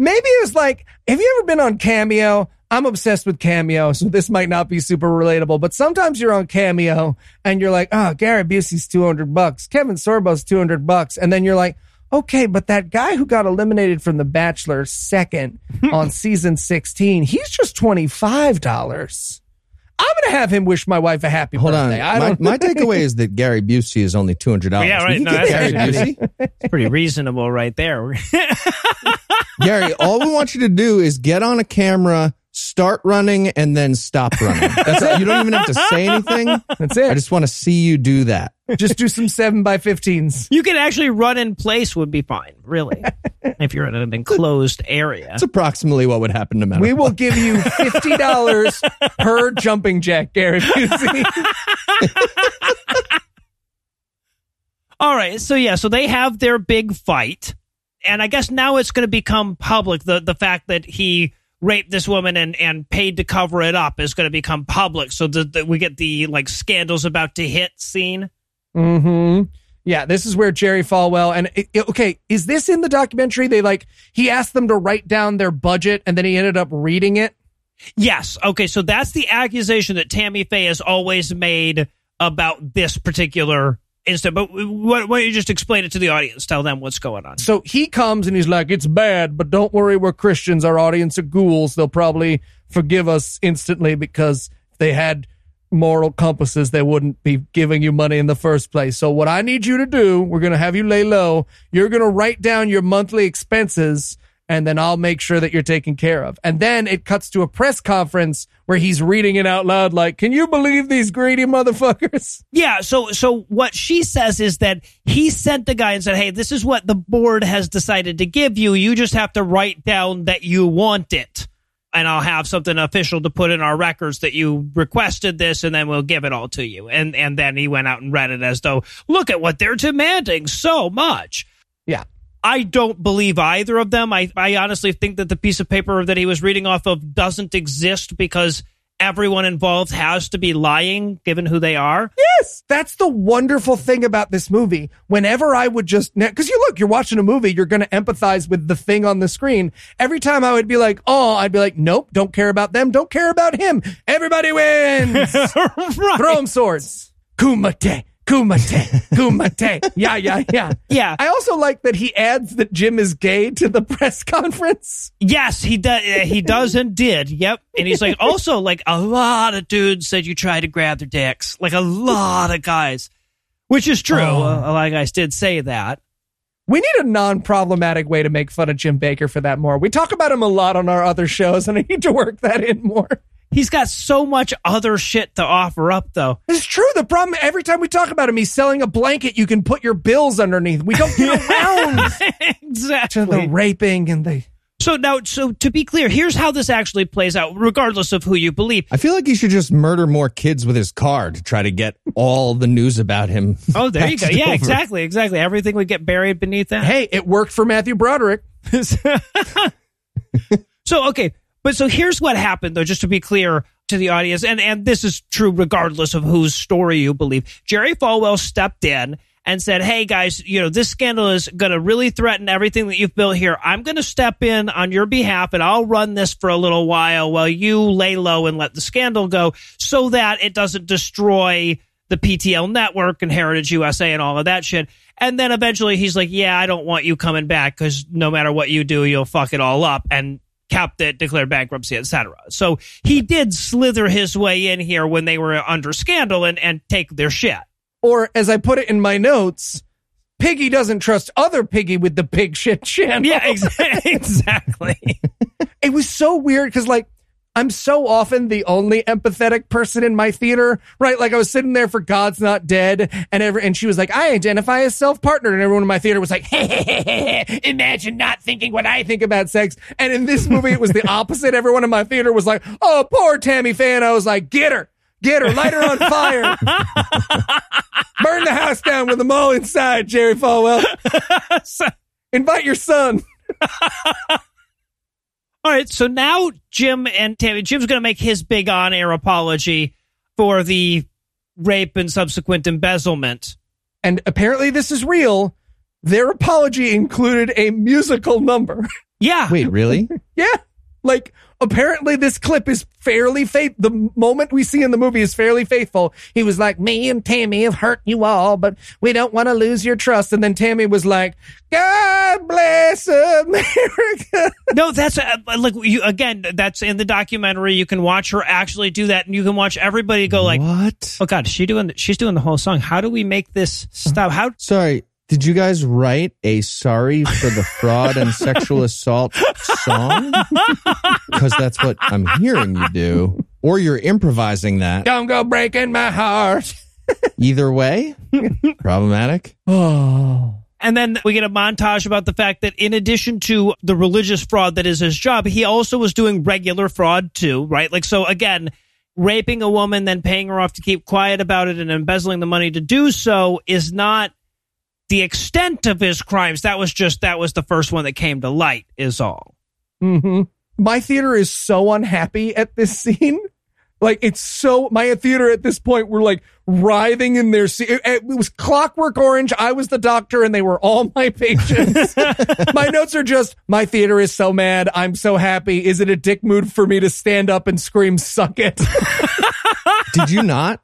Maybe it was like, have you ever been on Cameo? I'm obsessed with Cameo, so this might not be super relatable, but sometimes you're on Cameo and you're like, oh, Gary Busey's 200 bucks. Kevin Sorbo's 200 bucks. And then you're like, okay, but that guy who got eliminated from The Bachelor second on season 16, he's just $25. I'm going to have him wish my wife a happy Hold on. birthday. I My, don't my takeaway is that Gary Busey is only two hundred dollars. Yeah, right. No, Gary Busey. It's pretty reasonable right there. Gary, all we want you to do is get on a camera, start running, and then stop running. That's it. You don't even have to say anything. That's it. I just want to see you do that. just do some 7 by 15s. You can actually run in place would be fine, really, if you're in an enclosed area. That's approximately what would happen to me. We will give you $50 per jumping jack, Gary Busey. All right, so yeah, so they have their big fight, and I guess now it's going to become public. The the fact that he raped this woman and and paid to cover it up is going to become public. So that we get the like scandals about to hit scene. hmm Yeah, this is where Jerry Falwell and it- it- okay, is this in the documentary? They like he asked them to write down their budget and then he ended up reading it. Yes. Okay. So that's the accusation that Tammy Faye has always made about this particular But why, don't you just explain it to the audience? Tell them what's going on. So he comes and he's like, "It's bad, but don't worry, we're Christians. Our audience are ghouls. They'll probably forgive us instantly because if they had moral compasses, they wouldn't be giving you money in the first place. So what I need you to do, we're gonna have you lay low. You're gonna write down your monthly expenses." And then I'll make sure that you're taken care of. And then it cuts to a press conference where he's reading it out loud, like, "Can you believe these greedy motherfuckers?" Yeah. So so what she says is that he sent the guy and said, "Hey, this is what the board has decided to give you. You just have to write down that you want it." And I'll have something official to put in our records that you requested this, and then we'll give it all to you. And and then he went out and read it as though, look at what they're demanding so much. I don't believe either of them. I, I honestly think that the piece of paper that he was reading off of doesn't exist because everyone involved has to be lying given who they are. Yes, that's the wonderful thing about this movie. Whenever I would just, because you look, you're watching a movie, you're going to empathize with the thing on the screen. Every time I would be like, oh, I'd be like, nope, don't care about them, don't care about him. Everybody wins. right. Throw 'em swords. Kumite, kumite, kumite. Yeah, yeah, yeah. Yeah. I also like that he adds that Jim is gay to the press conference. Yes, he does. Uh, he does and did. Yep. And he's like, also, like a lot of dudes said you tried to grab their dicks. Like a lot of guys, which is true. Oh. Uh, a lot of guys did say that. We need a non-problematic way to make fun of Jim Bakker for that more. We talk about him a lot on our other shows, and I need to work that in more. He's got so much other shit to offer up, though. It's true. The problem every time we talk about him, he's selling a blanket you can put your bills underneath. We don't get around exactly to the raping and the. So now, so to be clear, here's how this actually plays out, regardless of who you believe. I feel like he should just murder more kids with his car to try to get all the news about him. Oh, there you go. Yeah, over. exactly, exactly. Everything would get buried beneath that. Hey, it worked for Matthew Broderick. so okay, but so here's what happened though, just to be clear to the audience, and and this is true regardless of whose story you believe. Jerry Falwell stepped in and said, "Hey guys, you know this scandal is going to really threaten everything that you've built here. I'm going to step in on your behalf, and I'll run this for a little while while you lay low and let the scandal go, so that it doesn't destroy." The PTL network and Heritage USA and all of that shit. And then eventually he's like, Yeah, I don't want you coming back because no matter what you do, you'll fuck it all up. And kept it, declared bankruptcy, etc. So he did slither his way in here when they were under scandal and, and take their shit. Or as I put it in my notes, Piggy doesn't trust other Piggy with the pig shit channel. Yeah, ex- exactly. it was so weird because like I'm so often the only empathetic person in my theater, right? Like I was sitting there for God's Not Dead, and every, and she was like, "I identify as self partnered," and everyone in my theater was like, "Imagine not thinking what I think about sex." And in this movie, it was the opposite. Everyone in my theater was like, "Oh, poor Tammy Fan. I was like, "Get her." Get her, light her on fire. Burn the house down with them all inside, Jerry Falwell. Invite your son. All right, so now Jim and Tammy, Jim's going to make his big on air apology for the rape and subsequent embezzlement. And apparently, this is real. Their apology included a musical number. Yeah. Wait, really? yeah. Like, apparently, this clip is fairly faith. The moment we see in the movie is fairly faithful. He was like, Me and Tammy have hurt you all, but we don't want to lose your trust. And then Tammy was like, God bless America. No, that's uh, like you again. That's in the documentary. You can watch her actually do that, and you can watch everybody go like, what? "Oh God, she doing? She's doing the whole song. How do we make this stop? How Sorry, did you guys write a sorry for the fraud and sexual assault song? Because that's what I'm hearing you do. Or you're improvising that. Don't go breaking my heart. Either way, problematic. Oh. And then we get a montage about the fact that in addition to the religious fraud that is his job, he also was doing regular fraud too, right? Like, so again, raping a woman, then paying her off to keep quiet about it and embezzling the money to do so is not the extent of his crimes. That was just, that was the first one that came to light, is all. hmm My theater is so unhappy at this scene. Like it's so my theater at this point were like writhing in their seat. It, it was Clockwork Orange. I was the doctor, and they were all my patients. my notes are just my theater is so mad. I'm so happy. Is it a dick mood for me to stand up and scream "suck it"? Did you not?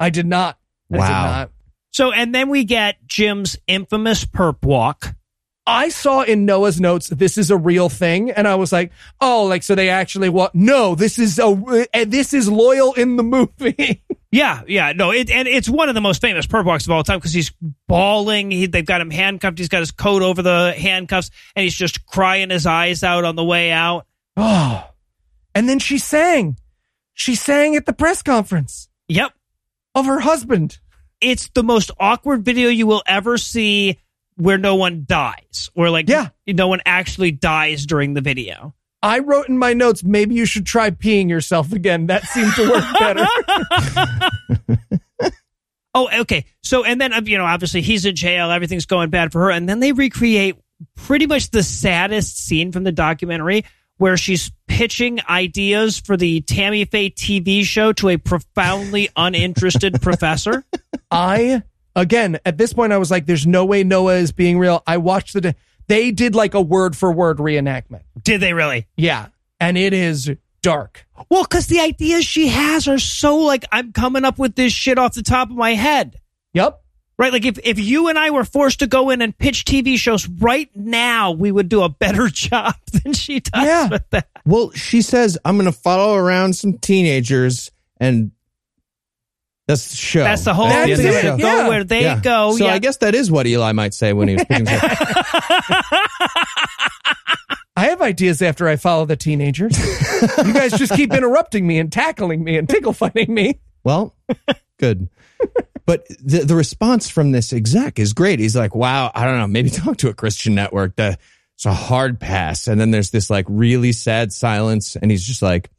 I did not. I Wow. did not. So, and then we get Jim's infamous perp walk. I saw in Noah's notes this is a real thing, and I was like, "Oh, like so they actually what? No, this is a and this is loyal in the movie." Yeah, yeah, no, it, and it's one of the most famous perp walks of all time because he's bawling. He, they've got him handcuffed. He's got his coat over the handcuffs, and he's just crying his eyes out on the way out. Oh, and then she sang. She sang at the press conference Yep, of her husband. It's the most awkward video you will ever see, where no one dies, or like, Yeah. no one actually dies during the video. I wrote in my notes, maybe you should try peeing yourself again. That seemed to work better. Oh, okay. So, and then, uh, you know, obviously he's in jail. Everything's going bad for her. And then they recreate pretty much the saddest scene from the documentary where she's pitching ideas for the Tammy Faye TV show to a profoundly uninterested professor. I, again, at this point, I was like, there's no way Noah is being real. I watched the, they did like a word for word reenactment. Did they really? Yeah. And it is dark. Well, because the ideas she has are so like, I'm coming up with this shit off the top of my head. Yep. Right? Like if, if you and I were forced to go in and pitch TV shows right now, we would do a better job than she does Yeah. with that. Well, she says, I'm going to follow around some teenagers and that's the show. That's the whole That's end thing. the Go Yeah. where they Yeah. go. So yeah. I guess that is what Eli might say when he was picking I have ideas after I follow the teenagers. you guys just keep interrupting me and tackling me and tickle fighting me. Well, good. But the the response from this exec is great. He's like, "Wow, I don't know, maybe talk to a Christian network. The, it's a hard pass." And then there's this like really sad silence, and he's just like,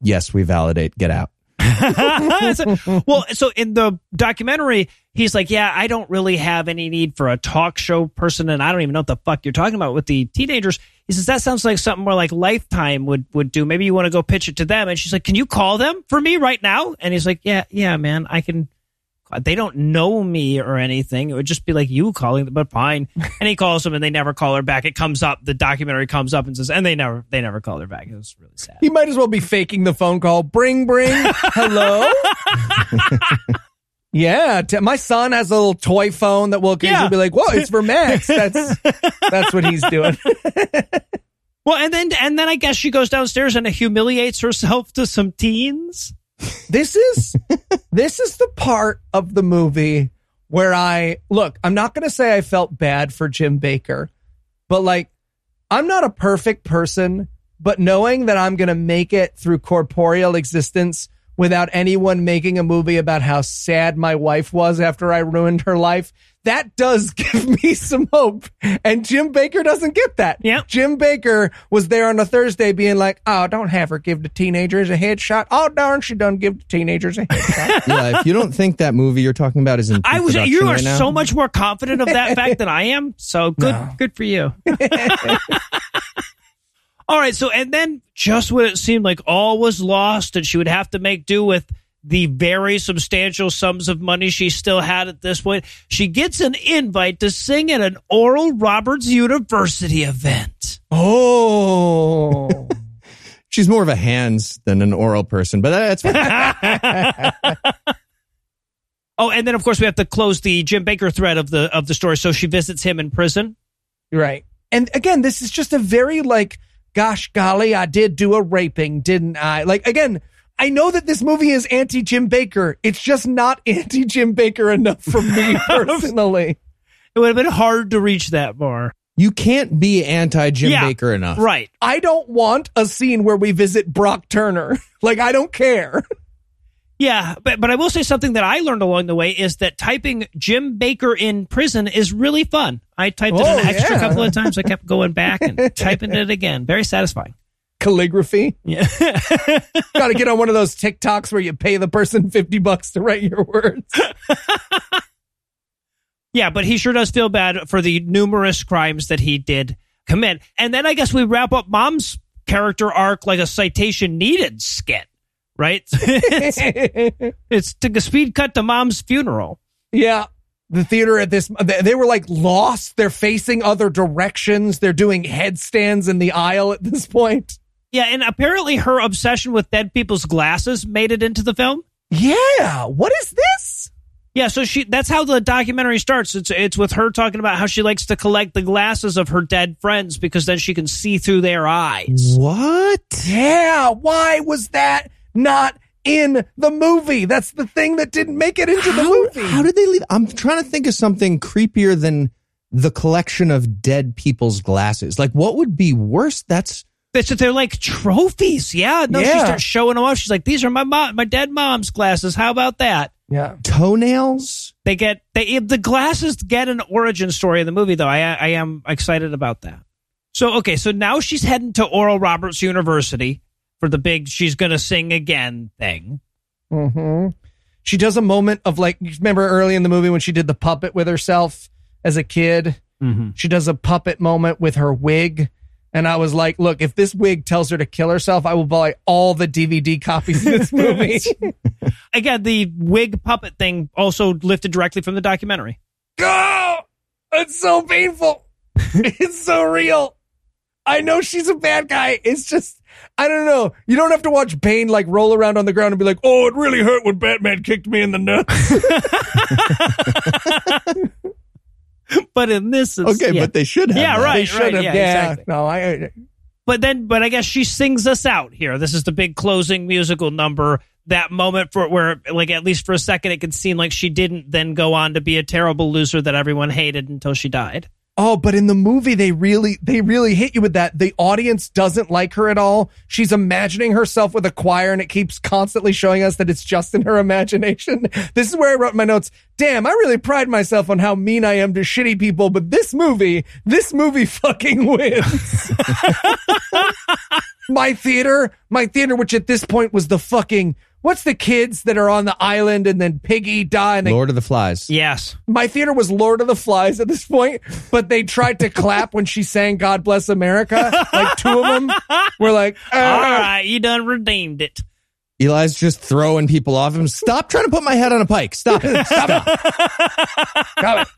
"Yes, we validate. Get out." Well, so in the documentary, he's like, "Yeah, I don't really have any need for a talk show person, and I don't even know what the fuck you're talking about with the teenagers." He says that sounds like something more like Lifetime would would do. Maybe you want to go pitch it to them. And she's like, "Can you call them for me right now?" And he's like, "Yeah, yeah, man, I can." They don't know me or anything. It would just be like you calling them, but fine. And he calls them, and they never call her back. It comes up, the documentary comes up and says, and they never, they never called her back. It was really sad. He might as well be faking the phone call. Bring, bring. Hello. yeah, t- my son has a little toy phone that will occasionally Yeah. be like, "Whoa, it's for Max." That's that's what he's doing. Well, and then and then I guess she goes downstairs and humiliates herself to some teens. This is this is the part of the movie where I look, I'm not going to say I felt bad for Jim Bakker, but like I'm not a perfect person, but knowing that I'm going to make it through corporeal existence without anyone making a movie about how sad my wife was after I ruined her life, that does give me some hope. And Jim Bakker doesn't get that. Yeah. Jim Bakker was there on a Thursday being like, oh, don't have her give the teenagers a headshot. Oh, darn, she done give the teenagers a headshot. Yeah, if you don't think that movie you're talking about is in I was. You are right so much more confident of that fact than I am. So good. No. Good for you. all right. So and then just when it seemed like all was lost and she would have to make do with the very substantial sums of money she still had at this point, she gets an invite to sing at an Oral Roberts University event. oh. she's more of a hands than an oral person, but that's fine. Oh, and then of course we have to close the Jim Bakker thread of the of the story. So she visits him in prison. Right. And again, this is just a very like, gosh golly, I did do a raping, didn't I? Like, again, I know that this movie is anti Jim Bakker. It's just not anti Jim Bakker enough for me personally. It would have been hard to reach that bar. you can't be anti Jim Yeah, Bakker enough. Right. I don't want a scene where we visit Brock Turner. like, I don't care. Yeah, but but I will say something that I learned along the way is that typing Jim Bakker in prison is really fun. I typed it Oh, an extra yeah. couple of times. I kept going back and typing it again. Very satisfying. Calligraphy. Yeah. Got to get on one of those TikToks where you pay the person 50 bucks to write your words. yeah, but he sure does feel bad for the numerous crimes that he did commit. And then I guess we wrap up mom's character arc like a citation needed skit, right? it's, it's took a speed cut to mom's funeral. Yeah. The theater at this, they they were like lost. They're facing other directions. They're doing headstands in the aisle at this point. Yeah, and apparently her obsession with dead people's glasses made it into the film. Yeah. What is this? Yeah, so she that's how the documentary starts. It's it's with her talking about how she likes to collect the glasses of her dead friends because then she can see through their eyes. What? Yeah. Why was that not in the movie? That's the thing that didn't make it into the movie. how did they leave? I'm trying to think of something creepier than the collection of dead people's glasses. Like, what would be worse? That's It's that they're like trophies. Yeah, no, she starts showing them off. She's like, "These are my mom, my dead mom's glasses. How about that?" yeah. toenails. They get they the glasses get an origin story in the movie though. I I am excited about that. So okay, so now she's heading to Oral Roberts University for the big she's gonna sing again thing. hmm She does a moment of like, you remember early in the movie when she did the puppet with herself as a kid? Mm-hmm. She does a puppet moment with her wig. And I was like, look, if this wig tells her to kill herself, I will buy all the DVD copies of this movie. Again, the wig puppet thing also lifted directly from the documentary. oh, it's so painful. it's so real. I know she's a bad guy. It's just, I don't know. You don't have to watch Bane like roll around on the ground and be like, oh, it really hurt when Batman kicked me in the nuts. But in this, it's, Okay, yeah. but they should have. Yeah, that. right. they should have. yeah, Yeah. exactly. No, I, But then, but I guess she sings us out here. This is the big closing musical number. That moment for where, like, at least for a second, it could seem like she didn't then go on to be a terrible loser that everyone hated until she died. Oh, but in the movie, they really, they really hit you with that. The audience doesn't like her at all. She's imagining herself with a choir and it keeps constantly showing us that it's just in her imagination. This is where I wrote my notes. Damn, I really pride myself on how mean I am to shitty people, but this movie, this movie fucking wins. my theater, my theater, which at this point was the fucking, what's the kids that are on the island and then Piggy die and they Lord of the Flies. Yes. my theater was Lord of the Flies at this point, but they tried to clap when she sang God Bless America. Like two of them were like, All "Ah." right, you done redeemed it. Eli's just throwing people off him. Stop trying to put my head on a pike. Stop it. Stop it.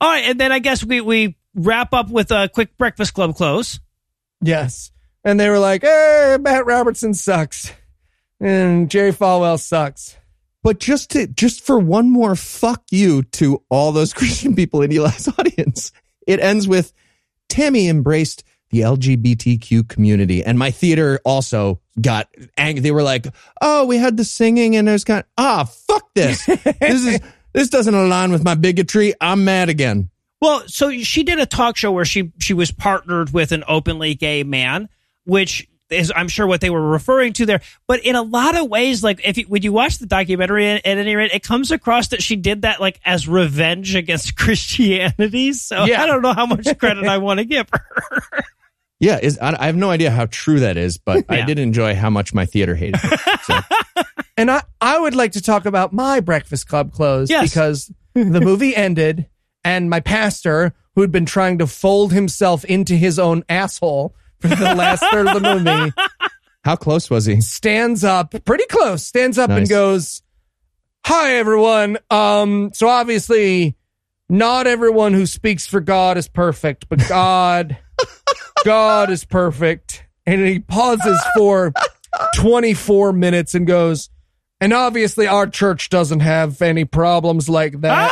All right, and then I guess we we wrap up with a quick Breakfast Club close. yes. And they were like, hey, Pat Robertson sucks. And Jerry Falwell sucks. But just to just for one more fuck you to all those Christian people in Eli's audience, it ends with Tammy embraced the LGBTQ community. And my theater also got angry. They were like, "Oh, we had the singing, and there's kind of ah, fuck this. this is this doesn't align with my bigotry. I'm mad again." Well, so she did a talk show where she she was partnered with an openly gay man, which is I'm sure what they were referring to there. But in a lot of ways, like if you, when you watch the documentary, at, at any rate, it comes across that she did that like as revenge against Christianity. So Yeah. I don't know how much credit I want to give her. Yeah, is I I have no idea how true that is, but I did enjoy how much my theater hated it. So, And I, I would like to talk about my Breakfast Club clothes Yes. because the movie ended and my pastor, who had been trying to fold himself into his own asshole for the last third of the movie, how close was he? stands up pretty close, stands up and goes, Hi everyone. Um, so obviously not everyone who speaks for God is perfect, but God, God is perfect. And he pauses for 24 minutes and goes, and obviously our church doesn't have any problems like that.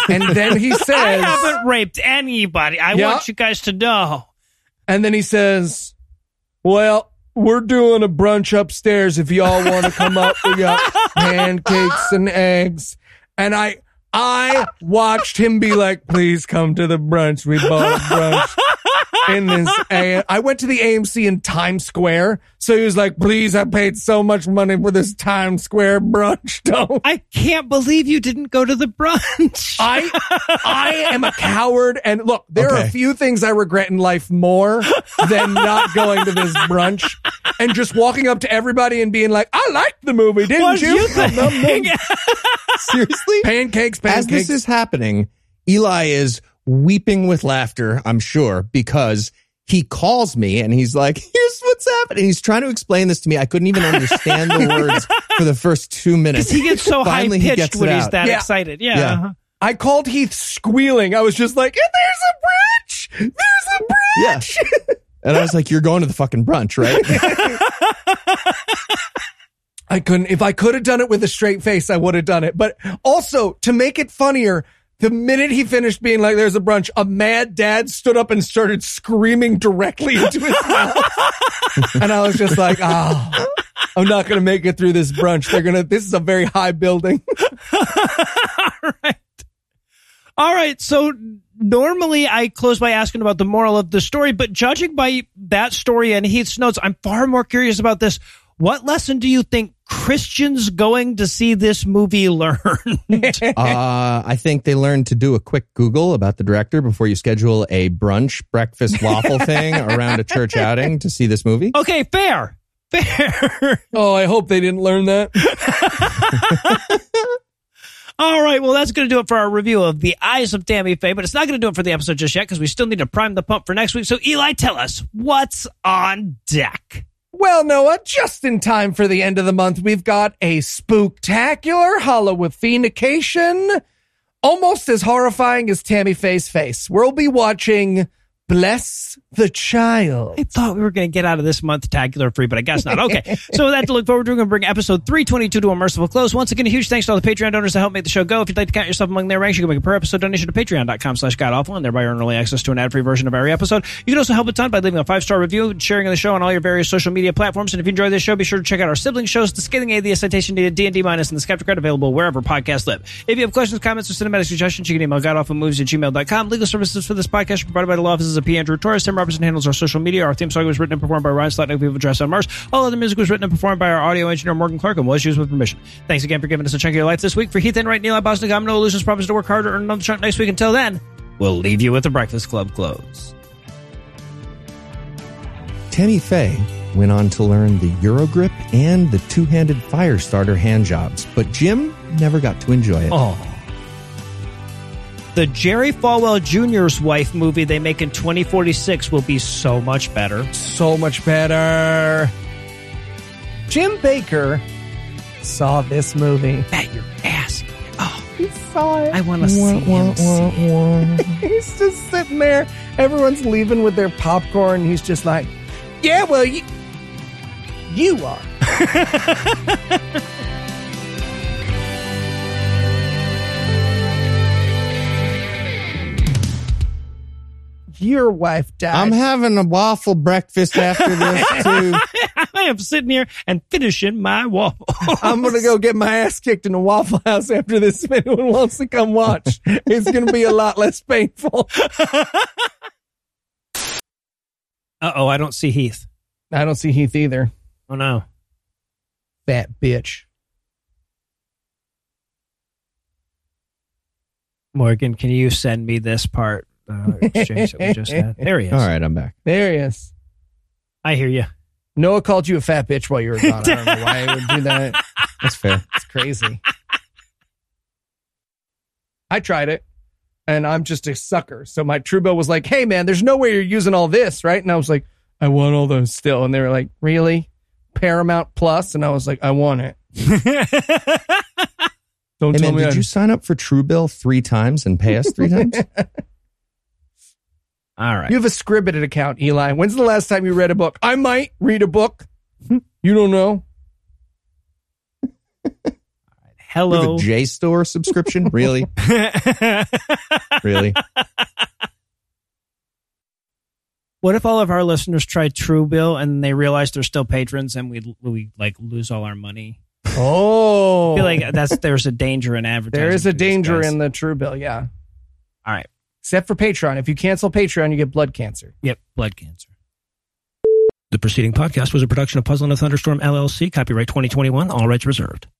and then he says, I haven't raped anybody. I Yeah. want you guys to know. And then he says, Well, we're doing a brunch upstairs if y'all want to come up. We got pancakes and eggs. And I I watched him be like, please come to the brunch. We bought a brunch in this. A- I went to the AMC in Times Square. So he was like, please, I paid so much money for this Times Square brunch. Don't. I can't believe you didn't go to the brunch. I I am a coward, and look, there are a few things I regret in life more than not going to this brunch and just walking up to everybody and being like, "I liked the movie, didn't What'd you?" you think? Nom, nom, nom. Seriously? Pancakes, pancakes. As this is happening, Eli is weeping with laughter, I'm sure, because he calls me and he's like, here's what's happening. He's trying to explain this to me. I couldn't even understand the words for the first two minutes. Because he gets so high he pitched when he's out. that Yeah. excited. Yeah. Yeah. uh-huh. I called Heath squealing. I was just like, "There's a brunch! There's a brunch. Yeah. And I was like, you're going to the fucking brunch, right? I couldn't. If I could have done it with a straight face, I would have done it. But also to make it funnier, the minute he finished being like, "There's a brunch," a mad dad stood up and started screaming directly into his mouth, and I was just like, "Ah, I'm not gonna make it through this brunch. They're gonna. This is a very high building." All right. All right. So normally I close by asking about the moral of the story, but judging by that story and Heath's notes, I'm far more curious about this. What lesson do you think Christians going to see this movie learn? uh, I think they learned to do a quick Google about the director before you schedule a brunch breakfast waffle thing around a church outing to see this movie. okay, fair. Fair. Oh, I hope they didn't learn that. All right, well, that's going to do it for our review of The Eyes of Tammy Faye, but it's not going to do it for the episode just yet because we still need to prime the pump for next week. So, Eli, tell us what's on deck. Well, Noah, just in time for the end of the month, we've got a spooktacular Halloweenication, almost as horrifying as Tammy Faye's face. We'll be watching Bless the Child. I thought we were going to get out of this month tacular free, but I guess not. Okay. so with that to look forward to, we're going to bring episode 322 to a merciful close. Once again, a huge thanks to all the Patreon donors that help make the show go. If you'd like to count yourself among their ranks, you can make a per episode donation to patreon.com slash godawful and thereby earn early access to an ad-free version of every episode. You can also help a ton by leaving a five-star review and sharing the show on all your various social media platforms. And if you enjoy this show, be sure to check out our sibling shows, The Scathing A, The Citation Needed, D&D Minus, and The Skeptocrat available wherever podcasts live. If you have questions, comments, or cinematic suggestions, you can email godawfulmovies at gmail.com. Legal services for this podcast are provided by the law offices of P. Andrew Torrez. Tim Robertson handles our social media. Our theme song was written and performed by Ryan Slatnick. We have address on Mars. All other music was written and performed by our audio engineer, Morgan Clark, and was used with permission. Thanks again for giving us a chunk of your life this week. For Heath Enwright, Neil Bosnick, I'm Noah Lugeons. Promise to work harder, earn another chunk next week. Until then, we'll leave you with the Breakfast Club close. Tammy Faye went on to learn the Eurogrip and the two-handed fire starter hand jobs, but Jim never got to enjoy it. Oh. The Jerry Falwell Jr.'s wife movie they make in 2046 will be so much better. So much better. Jim Bakker saw this movie. Bet your ass. Oh, He saw it. I want to see him see it. He's just sitting there. Everyone's leaving with their popcorn. He's just like, yeah, well, you, you are. your wife died. I'm having a waffle breakfast after this too. I am sitting here and finishing my waffle. I'm gonna go get my ass kicked in a Waffle House after this. If anyone wants to come watch, it's gonna be a lot less painful. Uh oh, I don't see Heath. I don't see Heath either. Oh no. Fat bitch. Morgan, can you send me this part uh, exchange that we just had? There he is. All right, I'm back. There he is. I hear you. Noah called you a fat bitch while you were gone. I don't know why he would do that. That's fair. It's crazy. I tried it and I'm just a sucker. So my Truebill was like, hey man, there's no way you're using all this, right? And I was like, I want all those still. And they were like, really? Paramount Plus? And I was like, I want it. Don't Hey tell man, me did I- you sign up for Truebill three times and pay us three times? All right. You have a Scribd account, Eli. When's the last time you read a book? I might read a book. Hmm, you don't know. You have Hello. a JSTOR subscription? Really? Really? what if all of our listeners tried Truebill and they realize they're still patrons and we we like lose all our money? Oh, I feel like that's there's a danger in advertising. there is a danger in the Truebill. Yeah, All right. Except for Patreon. If you cancel Patreon, you get blood cancer. Yep. Blood cancer. The preceding podcast was a production of Puzzle in a Thunderstorm LLC. Copyright 2021. All rights reserved.